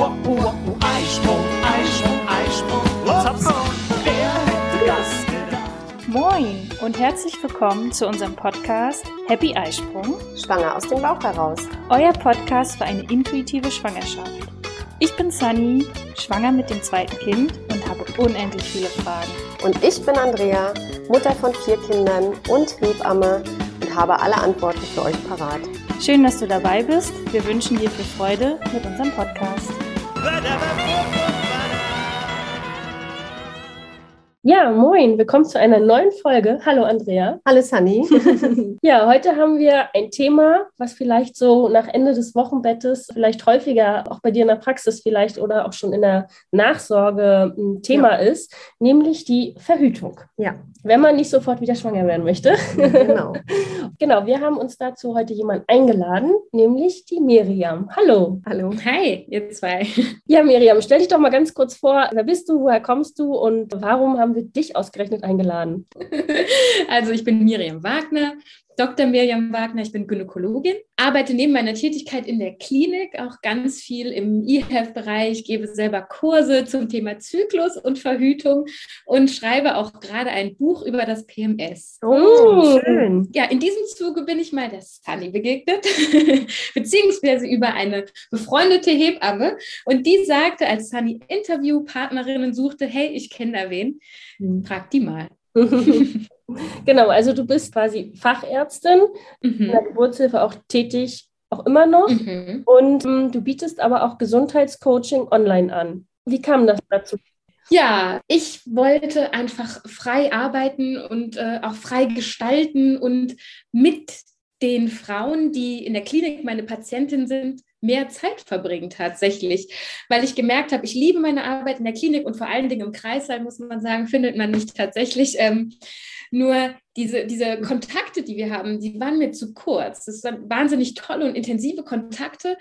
uh, uh, Eisprung, Eisprung, Eisprung. Hoppsa, wer hätte das gedacht? Moin und herzlich willkommen zu unserem Podcast Happy Eisprung, Schwanger aus dem Bauch heraus. euer Podcast für eine intuitive Schwangerschaft. Ich bin Sunny, schwanger mit dem zweiten Kind und habe unendlich viele Fragen. Und ich bin Andrea, Mutter von vier Kindern und Hebamme und habe alle Antworten für euch parat. Schön, dass du dabei bist. Wir wünschen dir viel Freude mit unserem Podcast. Ja, moin, willkommen zu einer neuen Folge. Hallo Andrea. Hallo Sunny. Ja, heute haben wir ein Thema, was vielleicht so nach Ende des Wochenbettes vielleicht häufiger auch bei dir in der Praxis vielleicht oder auch schon in der Nachsorge ein Thema ist, nämlich die Verhütung. Ja, Wenn man nicht sofort wieder schwanger werden möchte. genau. genau, wir haben uns dazu heute jemanden eingeladen, nämlich die Miriam. Hallo. Hallo. Hi, ihr zwei. Ja, Miriam, stell dich doch mal ganz kurz vor. Wer bist du? Woher kommst du? Und warum haben wir dich ausgerechnet eingeladen? Also ich bin Miriam Wagner, Dr. Miriam Wagner, ich bin Gynäkologin, arbeite neben meiner Tätigkeit in der Klinik auch ganz viel im E-Health-Bereich, gebe selber Kurse zum Thema Zyklus und Verhütung und schreibe auch gerade ein Buch über das PMS. Oh, schön. Ja, in diesem Zuge bin ich mal der Sunny begegnet, beziehungsweise über eine befreundete Hebamme. Und die sagte, als Sunny Interviewpartnerinnen suchte, hey, ich kenne da wen, frag die mal. genau, also du bist quasi Fachärztin, in Mhm. der Geburtshilfe auch tätig, auch immer noch. Mhm. Und ähm, du bietest aber auch Gesundheitscoaching online an. Wie kam das dazu? Ja, ich wollte einfach frei arbeiten und äh, auch frei gestalten und mit den Frauen, die in der Klinik meine Patientin sind, mehr Zeit verbringen tatsächlich, weil ich gemerkt habe, ich liebe meine Arbeit in der Klinik und vor allen Dingen im Kreissaal, muss man sagen, findet man nicht tatsächlich. Ähm, nur diese, diese Kontakte, die wir haben, die waren mir zu kurz. Das waren wahnsinnig tolle und intensive Kontakte.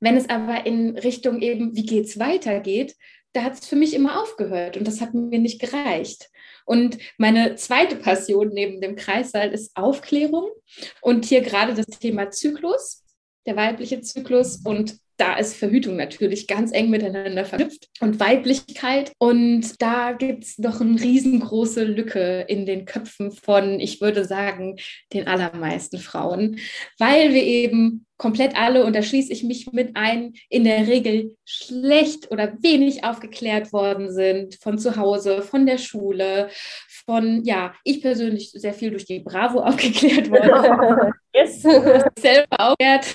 Wenn es aber in Richtung eben, wie geht's weiter geht, da hat es für mich immer aufgehört und das hat mir nicht gereicht. Und meine zweite Passion neben dem Kreissaal ist Aufklärung und hier gerade das Thema Zyklus, der weibliche Zyklus und da ist Verhütung natürlich ganz eng miteinander verknüpft und Weiblichkeit. Und da gibt es noch eine riesengroße Lücke in den Köpfen von, ich würde sagen, den allermeisten Frauen, weil wir eben komplett alle, und da schließe ich mich mit ein, in der Regel schlecht oder wenig aufgeklärt worden sind von zu Hause, von der Schule, von, ja, ich persönlich sehr viel durch die Bravo aufgeklärt worden Yes. selber auch wert.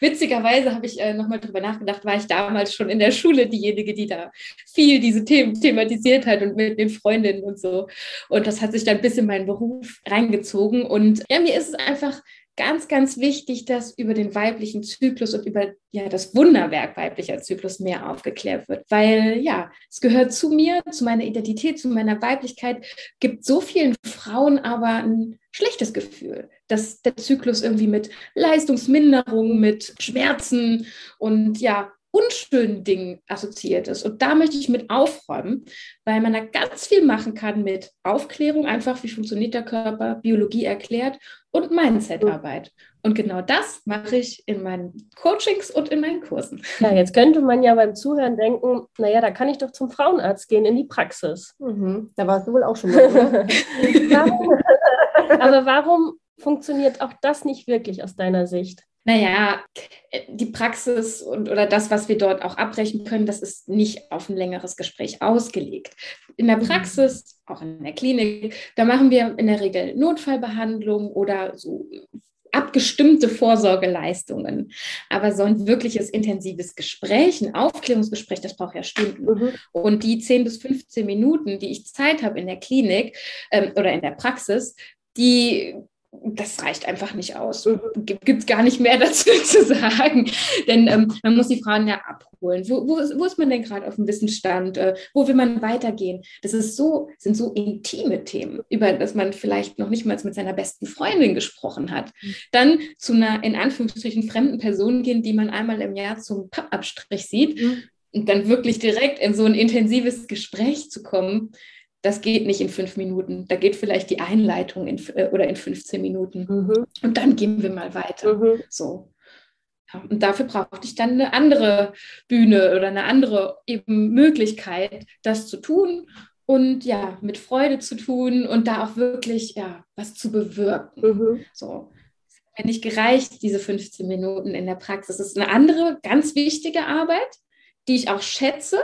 Witzigerweise habe ich äh, nochmal drüber nachgedacht, war ich damals schon in der Schule diejenige, die da viel diese Themen thematisiert hat und mit den Freundinnen und so. Und das hat sich dann bis in meinen Beruf reingezogen. Und ja, mir ist es einfach ganz, ganz wichtig, dass über den weiblichen Zyklus und über ja, das Wunderwerk weiblicher Zyklus mehr aufgeklärt wird. Weil ja, es gehört zu mir, zu meiner Identität, zu meiner Weiblichkeit, gibt so vielen Frauen aber ein schlechtes Gefühl, dass der Zyklus irgendwie mit Leistungsminderung, mit Schmerzen und ja, unschönen Dingen assoziiert ist. Und da möchte ich mit aufräumen, weil man da ganz viel machen kann mit Aufklärung, einfach wie funktioniert der Körper, Biologie erklärt und Mindsetarbeit. Und genau das mache ich in meinen Coachings und in meinen Kursen. Ja, jetzt könnte man ja beim Zuhören denken, naja, da kann ich doch zum Frauenarzt gehen in die Praxis. Mhm. Da warst du wohl auch schon mal. Warum, aber warum funktioniert auch das nicht wirklich aus deiner Sicht? Naja, die Praxis und oder das, was wir dort auch abbrechen können, das ist nicht auf ein längeres Gespräch ausgelegt. In der Praxis, auch in der Klinik, da machen wir in der Regel Notfallbehandlung oder so abgestimmte Vorsorgeleistungen. Aber so ein wirkliches intensives Gespräch, ein Aufklärungsgespräch, das braucht ja Stunden. Mhm. Und die 10 bis 15 Minuten, die ich Zeit habe in der Klinik ähm, oder in der Praxis, die das reicht einfach nicht aus. Gibt es gar nicht mehr dazu zu sagen. Denn ähm, man muss die Frauen ja abholen. Wo, wo, ist, wo ist man denn gerade auf dem Wissensstand? Äh, wo will man weitergehen? Das ist so, sind so intime Themen, über das man vielleicht noch nicht mal mit seiner besten Freundin gesprochen hat. Dann zu einer in Anführungsstrichen fremden Person gehen, die man einmal im Jahr zum Pappabstrich sieht Mhm. und dann wirklich direkt in so ein intensives Gespräch zu kommen, das geht nicht in fünf Minuten. Da geht vielleicht die Einleitung in, äh, oder in 15 Minuten. Mhm. Und dann gehen wir mal weiter. Mhm. So. Und dafür brauchte ich dann eine andere Bühne oder eine andere eben Möglichkeit, das zu tun und ja, mit Freude zu tun und da auch wirklich ja, was zu bewirken. Mhm. So. Mir nicht gereicht, diese 15 Minuten in der Praxis. Das ist eine andere, ganz wichtige Arbeit, die ich auch schätze.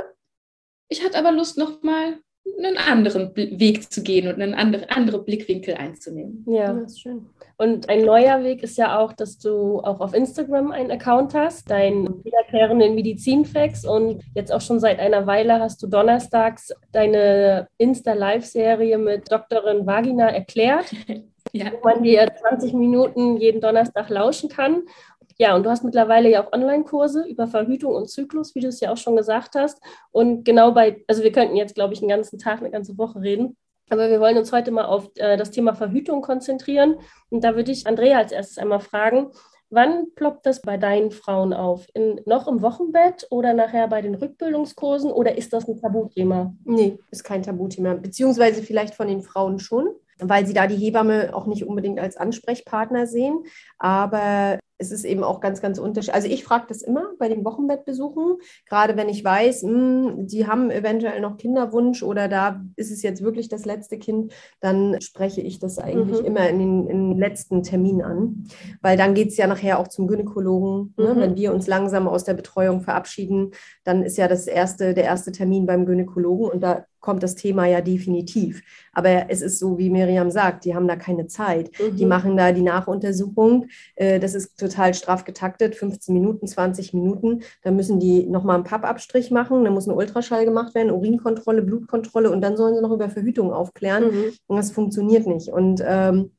Ich hatte aber Lust, nochmal einen anderen Weg zu gehen und einen andere, andere Blickwinkel einzunehmen. Ja, das ist schön. Und ein neuer Weg ist ja auch, dass du auch auf Instagram einen Account hast, dein wiederkehrenden Medizinfacts und jetzt auch schon seit einer Weile hast du donnerstags deine Insta-Live-Serie mit Doktorin Vagina erklärt. Ja. wo man dir 20 Minuten jeden Donnerstag lauschen kann. Ja, und du hast mittlerweile ja auch Online-Kurse über Verhütung und Zyklus, wie du es ja auch schon gesagt hast. Und genau bei, also wir könnten jetzt, glaube ich, einen ganzen Tag, eine ganze Woche reden. Aber wir wollen uns heute mal auf äh, das Thema Verhütung konzentrieren. Und da würde ich Andrea als erstes einmal fragen, wann ploppt das bei deinen Frauen auf? In, noch im Wochenbett oder nachher bei den Rückbildungskursen oder ist das ein Tabuthema? Nee, ist kein Tabuthema. Beziehungsweise vielleicht von den Frauen schon weil sie da die Hebamme auch nicht unbedingt als Ansprechpartner sehen. Aber es ist eben auch ganz, ganz unterschiedlich. Also ich frage das immer bei den Wochenbettbesuchen, gerade wenn ich weiß, mh, hm, die haben eventuell noch Kinderwunsch oder da ist es jetzt wirklich das letzte Kind, dann spreche ich das eigentlich mhm. immer in den, in den, letzten Termin an, weil dann geht es ja nachher auch zum Gynäkologen. Ne? Mhm. Wenn wir uns langsam aus der Betreuung verabschieden, dann ist ja das erste, der erste Termin beim Gynäkologen und da kommt das Thema ja definitiv. Aber es ist so, wie Miriam sagt, die haben da keine Zeit. Mhm. Die machen da die Nachuntersuchung. Äh, das ist total straff getaktet, 15 Minuten, 20 Minuten. Da müssen die nochmal einen Pappabstrich machen, dann muss ein Ultraschall gemacht werden, Urinkontrolle, Blutkontrolle und dann sollen sie noch über Verhütung aufklären. Mhm. Und das funktioniert nicht. Und ähm,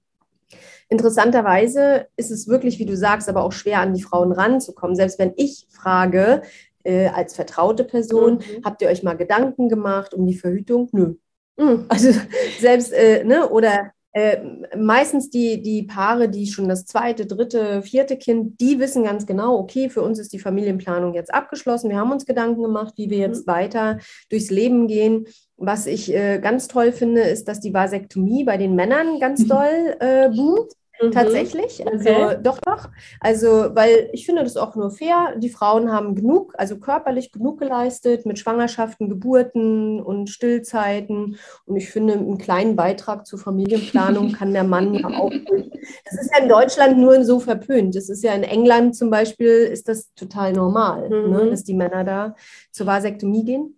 Interessanterweise ist es wirklich, wie du sagst, aber auch schwer an die Frauen ranzukommen. Selbst wenn ich frage, äh, als vertraute Person, mhm. habt ihr euch mal Gedanken gemacht um die Verhütung? Nö. Mhm. Also selbst, äh, ne, oder äh, meistens die, die Paare, die schon das zweite, dritte, vierte Kind, die wissen ganz genau, okay, für uns ist die Familienplanung jetzt abgeschlossen. Wir haben uns Gedanken gemacht, wie wir mhm. jetzt weiter durchs Leben gehen. Was ich äh, ganz toll finde, ist, dass die Vasektomie bei den Männern ganz mhm. doll äh, boomt. Mhm. Tatsächlich. Also okay. doch, doch. Also, weil ich finde das auch nur fair. Die Frauen haben genug, also körperlich genug geleistet mit Schwangerschaften, Geburten und Stillzeiten. Und ich finde, einen kleinen Beitrag zur Familienplanung kann der Mann ja auch. Das ist ja in Deutschland nur so verpönt. Das ist ja in England zum Beispiel, ist das total normal, ne, mhm. ne, dass die Männer da zur Vasektomie gehen.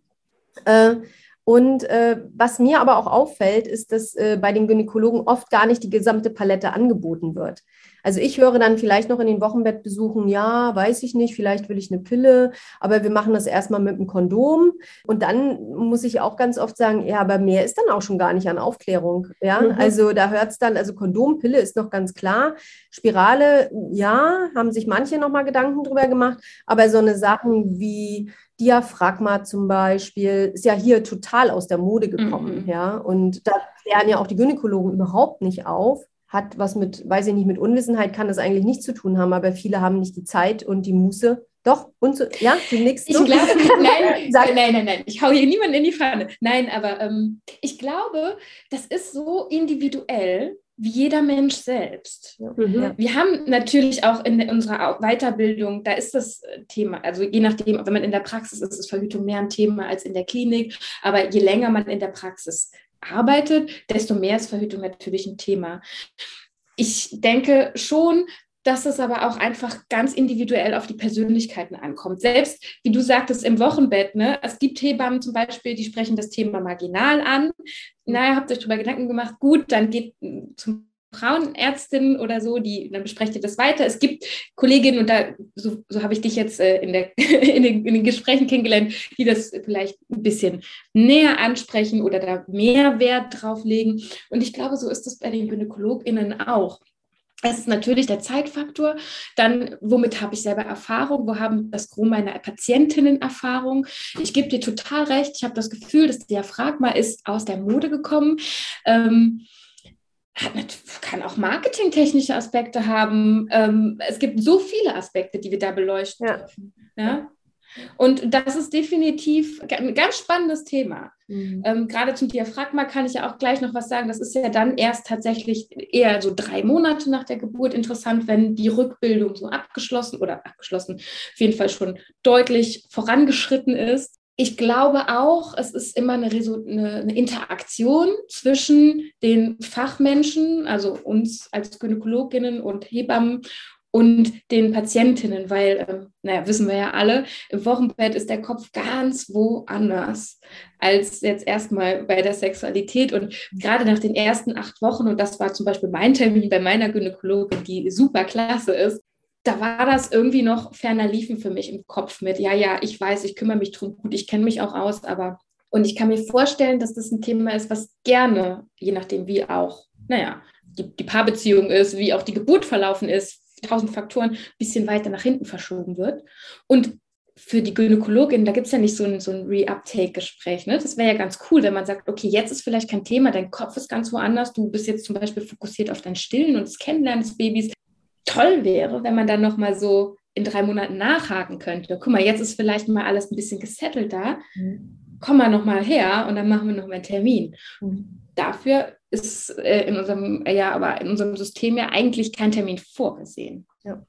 Äh, und äh, was mir aber auch auffällt, ist, dass äh, bei den Gynäkologen oft gar nicht die gesamte Palette angeboten wird. Also ich höre dann vielleicht noch in den Wochenbettbesuchen, ja, weiß ich nicht, vielleicht will ich eine Pille, aber wir machen das erstmal mit einem Kondom. Und dann muss ich auch ganz oft sagen, ja, aber mehr ist dann auch schon gar nicht an Aufklärung. Ja, mhm. also da hört es dann, also Kondom, Pille ist noch ganz klar. Spirale, ja, haben sich manche nochmal Gedanken drüber gemacht, aber so eine Sachen wie Diaphragma zum Beispiel ist ja hier total aus der Mode gekommen, mhm. ja. Und da klären ja auch die Gynäkologen überhaupt nicht auf. Hat was mit, weiß ich nicht, mit Unwissenheit kann das eigentlich nichts zu tun haben, aber viele haben nicht die Zeit und die Muße. Doch, und so, ja, die nächste. Ich glaube, nein, nein, nein, nein, ich hau hier niemanden in die Pfanne. Nein, aber ähm, ich glaube, das ist so individuell, wie jeder Mensch selbst. Mhm. Wir haben natürlich auch in unserer Weiterbildung, da ist das äh, Thema, also je nachdem, wenn man in der Praxis ist, ist Verhütung mehr ein Thema als in der Klinik. Aber je länger man in der Praxis arbeitet, desto mehr ist Verhütung natürlich ein Thema. Ich denke schon, dass es aber auch einfach ganz individuell auf die Persönlichkeiten ankommt. Selbst, wie du sagtest, im Wochenbett, ne? es gibt Hebammen zum Beispiel, die sprechen das Thema marginal an. Naja, habt euch darüber Gedanken gemacht, gut, dann geht zum Frauenärztin oder so, die, dann besprecht ihr das weiter. Es gibt Kolleginnen, und da, so, so habe ich dich jetzt äh, in, der, in, den, in den Gesprächen kennengelernt, die das vielleicht ein bisschen näher ansprechen oder da mehr Wert drauf legen. Und ich glaube, so ist das bei den GynäkologInnen auch. Es ist natürlich der Zeitfaktor. Dann, womit habe ich selber Erfahrung? Wo haben das Gros meiner Patientinnen Erfahrung? Ich gebe dir total recht. Ich habe das Gefühl, das Diaphragma ist aus der Mode gekommen. Ähm, hat, kann auch marketingtechnische Aspekte haben. Ähm, es gibt so viele Aspekte, die wir da beleuchten ja. Ja? Und das ist definitiv ein ganz spannendes Thema. Mhm. Ähm, gerade zum Diaphragma kann ich ja auch gleich noch was sagen. Das ist ja dann erst tatsächlich eher so drei Monate nach der Geburt interessant, wenn die Rückbildung so abgeschlossen oder abgeschlossen, auf jeden Fall schon deutlich vorangeschritten ist. Ich glaube auch, es ist immer eine, eine, eine, Interaktion zwischen den Fachmenschen, also uns als Gynäkologinnen und Hebammen und den Patientinnen, weil, äh, naja, wissen wir ja alle, im Wochenbett ist der Kopf ganz woanders als jetzt erstmal bei der Sexualität. Und gerade nach den ersten acht Wochen, und das war zum Beispiel mein Termin bei meiner Gynäkologin, die super klasse ist, da war das irgendwie noch ferner liefen für mich im Kopf mit, ja, ja, ich weiß, ich kümmere mich drum, gut, ich kenne mich auch aus, aber und ich kann mir vorstellen, dass das ein Thema ist, was gerne, je nachdem wie auch, naja, die, die Paarbeziehung ist, wie auch die Geburt verlaufen ist, tausend Faktoren ein bisschen weiter nach hinten verschoben wird. Und für die Gynäkologin, da gibt es ja nicht so ein, so ein Re-Uptake-Gespräch. Ne? Das wäre ja ganz cool, wenn man sagt, okay, jetzt ist vielleicht kein Thema, dein Kopf ist ganz woanders, du bist jetzt zum Beispiel fokussiert auf dein Stillen und das Kennenlernen des Babys. Toll wäre, wenn man dann nochmal so in drei Monaten nachhaken könnte. Guck mal, jetzt ist vielleicht mal alles ein bisschen gesettelt da. Mhm. Komm mal nochmal her und dann machen wir nochmal einen Termin. Mhm. Dafür ist äh, in unserem, äh, ja, aber in unserem System ja eigentlich kein Termin vorgesehen. Ja.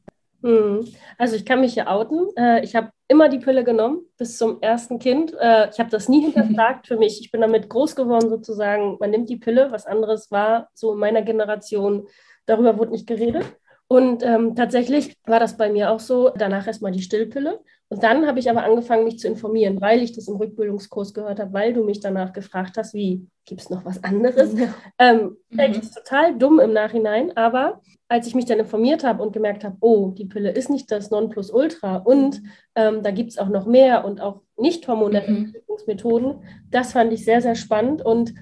Mhm. Also ich kann mich hier outen. Äh, ich habe immer die Pille genommen bis zum ersten Kind. Ich habe das nie hinterfragt für mich. Ich bin damit groß geworden sozusagen. Man nimmt die Pille. Was anderes war so in meiner Generation. Darüber wurde nicht geredet. Und ähm, tatsächlich war das bei mir auch so. Danach erstmal die Stillpille. Und dann habe ich aber angefangen, mich zu informieren, weil ich das im Rückbildungskurs gehört habe, weil du mich danach gefragt hast, wie gibt es noch was anderes? Ja. Ähm, mhm. ist total dumm im Nachhinein, aber als ich mich dann informiert habe und gemerkt habe, oh, die Pille ist nicht das Nonplusultra und ähm, da gibt es auch noch mehr und auch nicht hormonelle mhm. Methoden, das fand ich sehr, sehr spannend und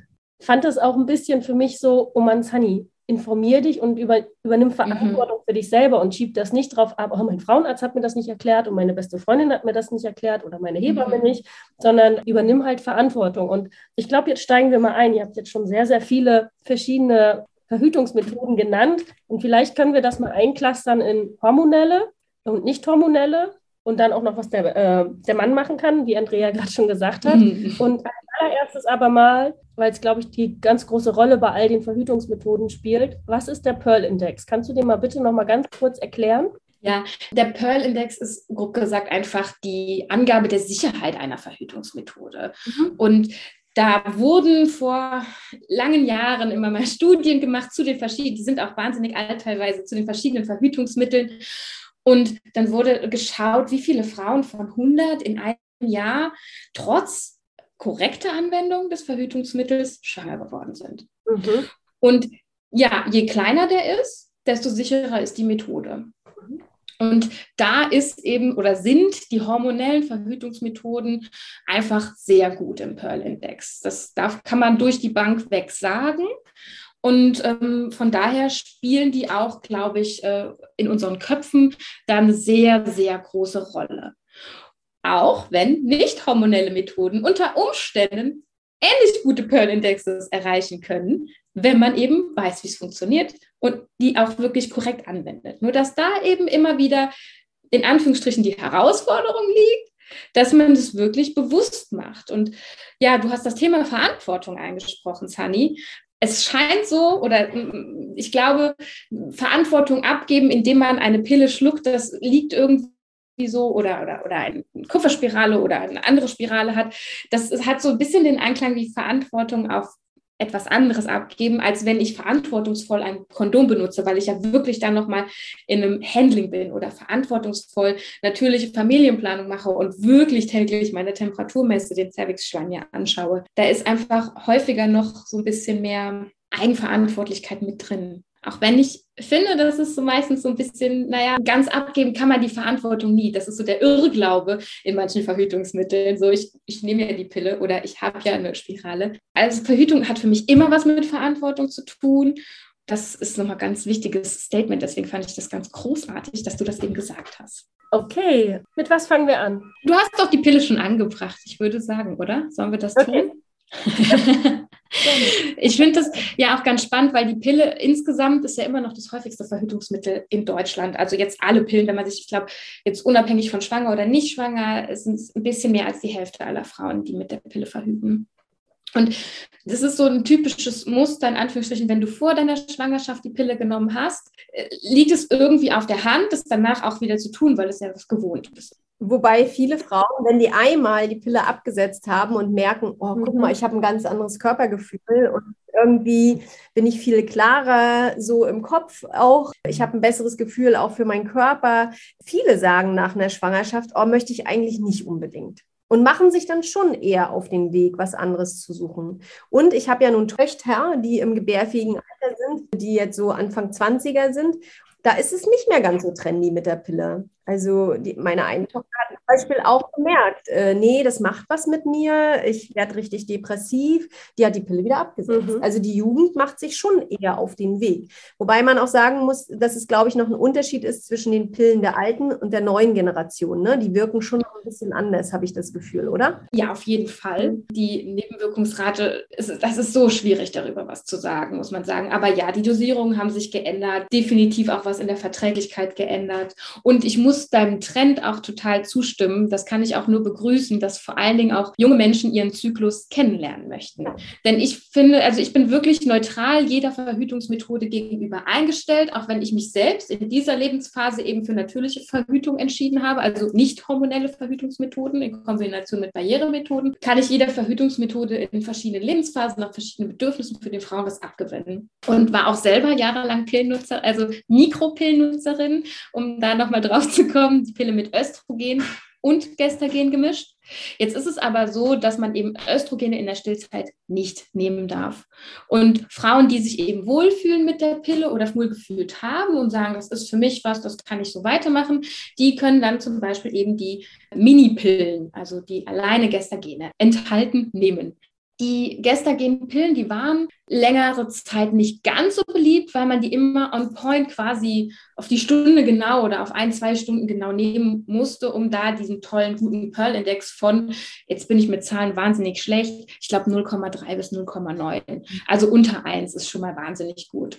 fand es auch ein bisschen für mich so, oh Mann, Sunny, informier dich und über, übernimm mhm. Verantwortung mhm. für dich selber und schieb das nicht drauf ab, oh, mein Frauenarzt hat mir das nicht erklärt und meine beste Freundin hat mir das nicht erklärt oder meine Hebamme mhm. nicht, sondern übernimm halt Verantwortung. Und ich glaube, jetzt steigen wir mal ein. Ihr habt jetzt schon sehr, sehr viele verschiedene Verhütungsmethoden genannt und vielleicht können wir das mal einklustern in hormonelle und nicht hormonelle und dann auch noch, was der, äh, der Mann machen kann, wie Andrea gerade schon gesagt hat. Mhm. Und als allererstes aber mal, weil es, glaube ich, die ganz große Rolle bei all den Verhütungsmethoden spielt, was ist der Pearl-Index? Kannst du den mal bitte noch mal ganz kurz erklären? Ja, der Pearl-Index ist grob gesagt einfach die Angabe der Sicherheit einer Verhütungsmethode. Mhm. Und da wurden vor langen Jahren immer mal Studien gemacht zu den verschiedenen, die sind auch wahnsinnig alt teilweise, zu den verschiedenen Verhütungsmitteln. Und dann wurde geschaut, wie viele Frauen von 100 in einem Jahr trotz korrekter Anwendung des Verhütungsmittels schwanger geworden sind. Mhm. Und ja, je kleiner der ist, desto sicherer ist die Methode. Und da ist eben oder sind die hormonellen Verhütungsmethoden einfach sehr gut im Pearl-Index. Das darf, kann man durch die Bank weg sagen. Und ähm, von daher spielen die auch, glaube ich, äh, in unseren Köpfen da eine sehr, sehr große Rolle. Auch wenn nicht hormonelle Methoden unter Umständen ähnlich gute Pearl-Indexes erreichen können, wenn man eben weiß, wie es funktioniert und die auch wirklich korrekt anwendet. Nur dass da eben immer wieder in Anführungsstrichen die Herausforderung liegt, dass man das wirklich bewusst macht. Und ja, du hast das Thema Verantwortung angesprochen, Sani es scheint so, oder mm, ich glaube, Verantwortung abgeben, indem man eine Pille schluckt, das liegt irgendwie so, oder, oder, oder eine Kupferspirale oder eine andere Spirale hat. Das hat so ein bisschen den Anklang wie Verantwortung auf etwas anderes abgeben, als wenn ich verantwortungsvoll ein Kondom benutze, weil ich ja wirklich dann nochmal in einem Handling bin oder verantwortungsvoll natürliche Familienplanung mache und wirklich täglich meine Temperatur messe, den Cervixschleim ja anschaue. Da ist einfach häufiger noch so ein bisschen mehr Eigenverantwortlichkeit mit drin. Auch wenn ich finde, das ist so meistens so ein bisschen, naja, ganz abgeben kann man die Verantwortung nie. Das ist so der Irrglaube in manchen Verhütungsmitteln. So, ich, ich nehme ja die Pille oder ich habe ja eine Spirale. Also Verhütung hat für mich immer was mit Verantwortung zu tun. Das ist nochmal ein ganz wichtiges Statement. Deswegen fand ich das ganz großartig, dass du das eben gesagt hast. Okay, mit was fangen wir an? Du hast doch die Pille schon angebracht, ich würde sagen, oder? Sollen wir das okay. tun? Ich finde das ja auch ganz spannend, weil die Pille insgesamt ist ja immer noch das häufigste Verhütungsmittel in Deutschland. Also jetzt alle Pillen, wenn man sich, ich glaube, jetzt unabhängig von schwanger oder nicht schwanger, sind es ein bisschen mehr als die Hälfte aller Frauen, die mit der Pille verhüten. Und das ist so ein typisches Muster, in Anführungsstrichen, wenn du vor deiner Schwangerschaft die Pille genommen hast, äh, liegt es irgendwie auf der Hand, das danach auch wieder zu tun, weil es ja was gewohnt ist. Wobei viele Frauen, wenn die einmal die Pille abgesetzt haben und merken, oh, guck mal, ich habe ein ganz anderes Körpergefühl und irgendwie bin ich viel klarer so im Kopf auch. Ich habe ein besseres Gefühl auch für meinen Körper. Viele sagen nach einer Schwangerschaft, oh, möchte ich eigentlich nicht unbedingt und machen sich dann schon eher auf den Weg, was anderes zu suchen. Und ich habe ja nun Töchter, die im gebärfähigen Alter sind, die jetzt so Anfang 20er sind. Da ist es nicht mehr ganz so trendy mit der Pille. Also die, meine eine Tochter hat zum Beispiel auch gemerkt, äh, nee, das macht was mit mir, ich werde richtig depressiv. Die hat die Pille wieder abgesetzt. Mhm. Also die Jugend macht sich schon eher auf den Weg. Wobei man auch sagen muss, dass es, glaube ich, noch ein Unterschied ist zwischen den Pillen der alten und der neuen Generation. Ne? Die wirken schon noch ein bisschen anders, habe ich das Gefühl, oder? Ja, auf jeden Fall. Mhm. Die Nebenwirkungsrate, ist, das ist so schwierig, darüber was zu sagen, muss man sagen. Aber ja, die Dosierungen haben sich geändert, definitiv auch was in der Verträglichkeit geändert. Und ich muss deinem Trend auch total zustimmen. Das kann ich auch nur begrüßen, dass vor allen Dingen auch junge Menschen ihren Zyklus kennenlernen möchten. Denn ich finde, also ich bin wirklich neutral jeder Verhütungsmethode gegenüber eingestellt, auch wenn ich mich selbst in dieser Lebensphase eben für natürliche Verhütung entschieden habe, also nicht hormonelle Verhütungsmethoden in Kombination mit Barrieremethoden, kann ich jeder Verhütungsmethode in verschiedenen Lebensphasen nach verschiedenen Bedürfnissen für den Frauen was abgewinnen. Und war auch selber jahrelang Pillennutzer, also Mikropillennutzerin, um da nochmal drauf zu kommen, die Pille mit Östrogen und Gestagen gemischt. Jetzt ist es aber so, dass man eben Östrogene in der Stillzeit nicht nehmen darf. Und Frauen, die sich eben wohlfühlen mit der Pille oder wohlgefühlt haben und sagen, das ist für mich was, das kann ich so weitermachen, die können dann zum Beispiel eben die Mini-Pillen, also die alleine Gestagene, enthalten nehmen. Die Gestagen-Pillen, die waren längere Zeit nicht ganz so beliebt, weil man die immer on point quasi auf die Stunde genau oder auf ein, zwei Stunden genau nehmen musste, um da diesen tollen, guten Pearl-Index von, jetzt bin ich mit Zahlen wahnsinnig schlecht, ich glaube 0,3 bis 0,9. Also unter 1 ist schon mal wahnsinnig gut.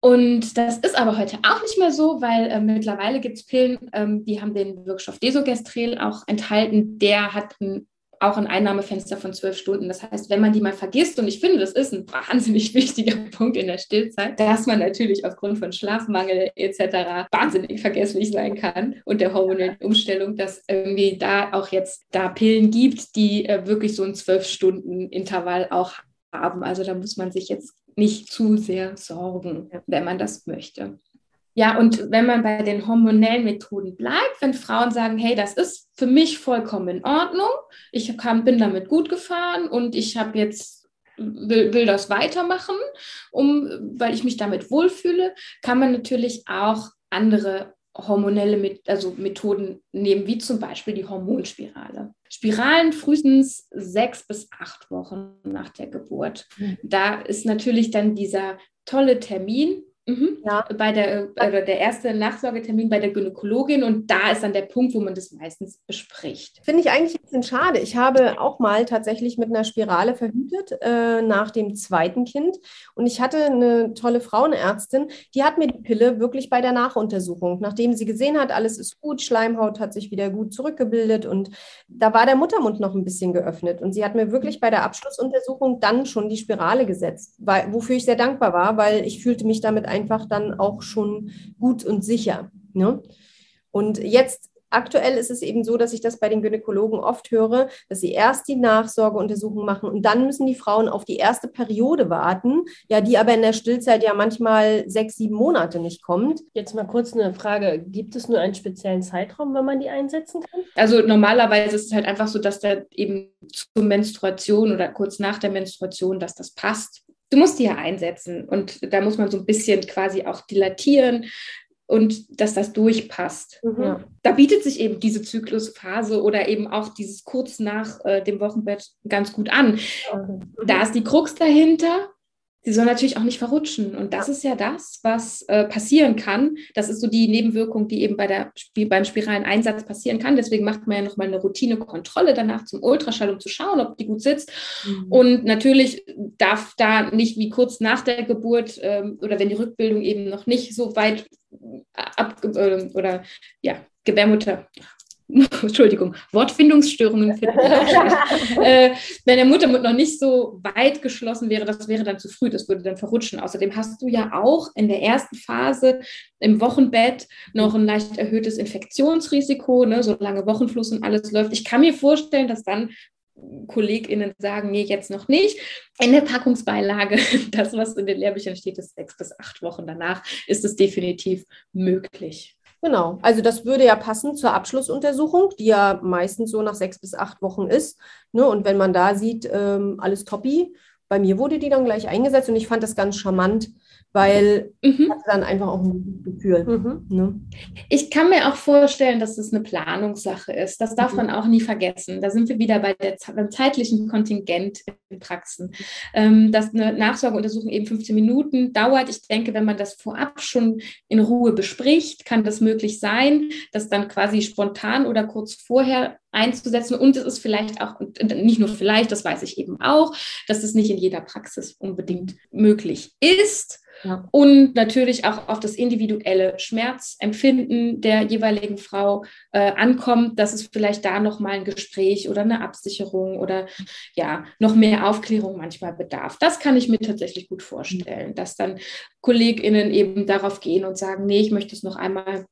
Und das ist aber heute auch nicht mehr so, weil äh, mittlerweile gibt es Pillen, ähm, die haben den Wirkstoff Desogestrel auch enthalten. Der hat ein auch ein Einnahmefenster von zwölf Stunden. Das heißt, wenn man die mal vergisst, und ich finde, das ist ein wahnsinnig wichtiger Punkt in der Stillzeit, dass man natürlich aufgrund von Schlafmangel etc. wahnsinnig vergesslich sein kann und der hormonellen Umstellung, dass irgendwie da auch jetzt da Pillen gibt, die äh, wirklich so ein zwölf Stunden Intervall auch haben. Also da muss man sich jetzt nicht zu sehr sorgen, wenn man das möchte. Ja, und wenn man bei den hormonellen Methoden bleibt, wenn Frauen sagen, hey, das ist für mich vollkommen in Ordnung, ich kann, bin damit gut gefahren und ich habe jetzt will, will das weitermachen, um, weil ich mich damit wohlfühle, kann man natürlich auch andere hormonelle also Methoden nehmen, wie zum Beispiel die Hormonspirale. Spiralen frühestens sechs bis acht Wochen nach der Geburt. Mhm. Da ist natürlich dann dieser tolle Termin, Mhm. Ja. Bei der, oder der erste Nachsorgetermin bei der Gynäkologin und da ist dann der Punkt, wo man das meistens bespricht. Finde ich eigentlich ein bisschen schade. Ich habe auch mal tatsächlich mit einer Spirale verhütet äh, nach dem zweiten Kind und ich hatte eine tolle Frauenärztin, die hat mir die Pille wirklich bei der Nachuntersuchung, nachdem sie gesehen hat, alles ist gut, Schleimhaut hat sich wieder gut zurückgebildet und da war der Muttermund noch ein bisschen geöffnet und sie hat mir wirklich bei der Abschlussuntersuchung dann schon die Spirale gesetzt, weil, wofür ich sehr dankbar war, weil ich fühlte mich damit einfach dann auch schon gut und sicher. Ne? Und jetzt aktuell ist es eben so, dass ich das bei den Gynäkologen oft höre, dass sie erst die Nachsorgeuntersuchung machen und dann müssen die Frauen auf die erste Periode warten, ja, die aber in der Stillzeit ja manchmal sechs, sieben Monate nicht kommt. Jetzt mal kurz eine Frage: Gibt es nur einen speziellen Zeitraum, wenn man die einsetzen kann? Also normalerweise ist es halt einfach so, dass da eben zur Menstruation oder kurz nach der Menstruation, dass das passt du musst die ja einsetzen und da muss man so ein bisschen quasi auch dilatieren und dass das durchpasst. Mhm. Da bietet sich eben diese Zyklusphase oder eben auch dieses kurz nach äh, dem Wochenbett ganz gut an. Mhm. Da ist die Krux dahinter. Sie soll natürlich auch nicht verrutschen. Und das ist ja das, was äh, passieren kann. Das ist so die Nebenwirkung, die eben bei der, beim spiralen Einsatz passieren kann. Deswegen macht man ja nochmal eine Routinekontrolle danach zum Ultraschall, um zu schauen, ob die gut sitzt. Mhm. Und natürlich darf da nicht wie kurz nach der Geburt ähm, oder wenn die Rückbildung eben noch nicht so weit ab äh, oder ja, Gebärmutter, Entschuldigung, Wortfindungsstörungen finden wir auch schon. äh, wenn der Muttermund noch nicht so weit geschlossen wäre, das wäre dann zu früh, das würde dann verrutschen. Außerdem hast du ja auch in der ersten Phase im Wochenbett noch ein leicht erhöhtes Infektionsrisiko, ne, solange Wochenfluss und alles läuft. Ich kann mir vorstellen, dass dann KollegInnen sagen, nee, jetzt noch nicht. In der Packungsbeilage, das, was in den Lehrbüchern steht, ist sechs bis acht Wochen danach, ist es definitiv möglich. Genau, also das würde ja passen zur Abschlussuntersuchung, die ja meistens so nach sechs bis acht Wochen ist. Ne? Und wenn man da sieht, ähm, alles toppi, bei mir wurde die dann gleich eingesetzt und ich fand das ganz charmant, weil mhm. dann einfach auch ein gutes Gefühl. Mhm. Ne? Ich kann mir auch vorstellen, dass es eine Planungssache ist. Das darf mhm. man auch nie vergessen. Da sind wir wieder bei der, beim zeitlichen Kontingent in Praxen. Ähm, dass eine Nachsorgeuntersuchung eben 15 Minuten dauert. Ich denke, wenn man das vorab schon in Ruhe bespricht, kann das möglich sein, dass dann quasi spontan oder kurz vorher einzusetzen. Und es ist vielleicht auch, nicht nur vielleicht, das weiß ich eben auch, dass es nicht in jeder Praxis unbedingt möglich ist. Ja. Und natürlich auch auf das individuelle Schmerzempfinden der jeweiligen Frau äh, ankommt, dass es vielleicht da nochmal ein Gespräch oder eine Absicherung oder ja, noch mehr Aufklärung manchmal bedarf. Das kann ich mir tatsächlich gut vorstellen, dass dann KollegInnen eben darauf gehen und sagen, nee, ich möchte es noch einmal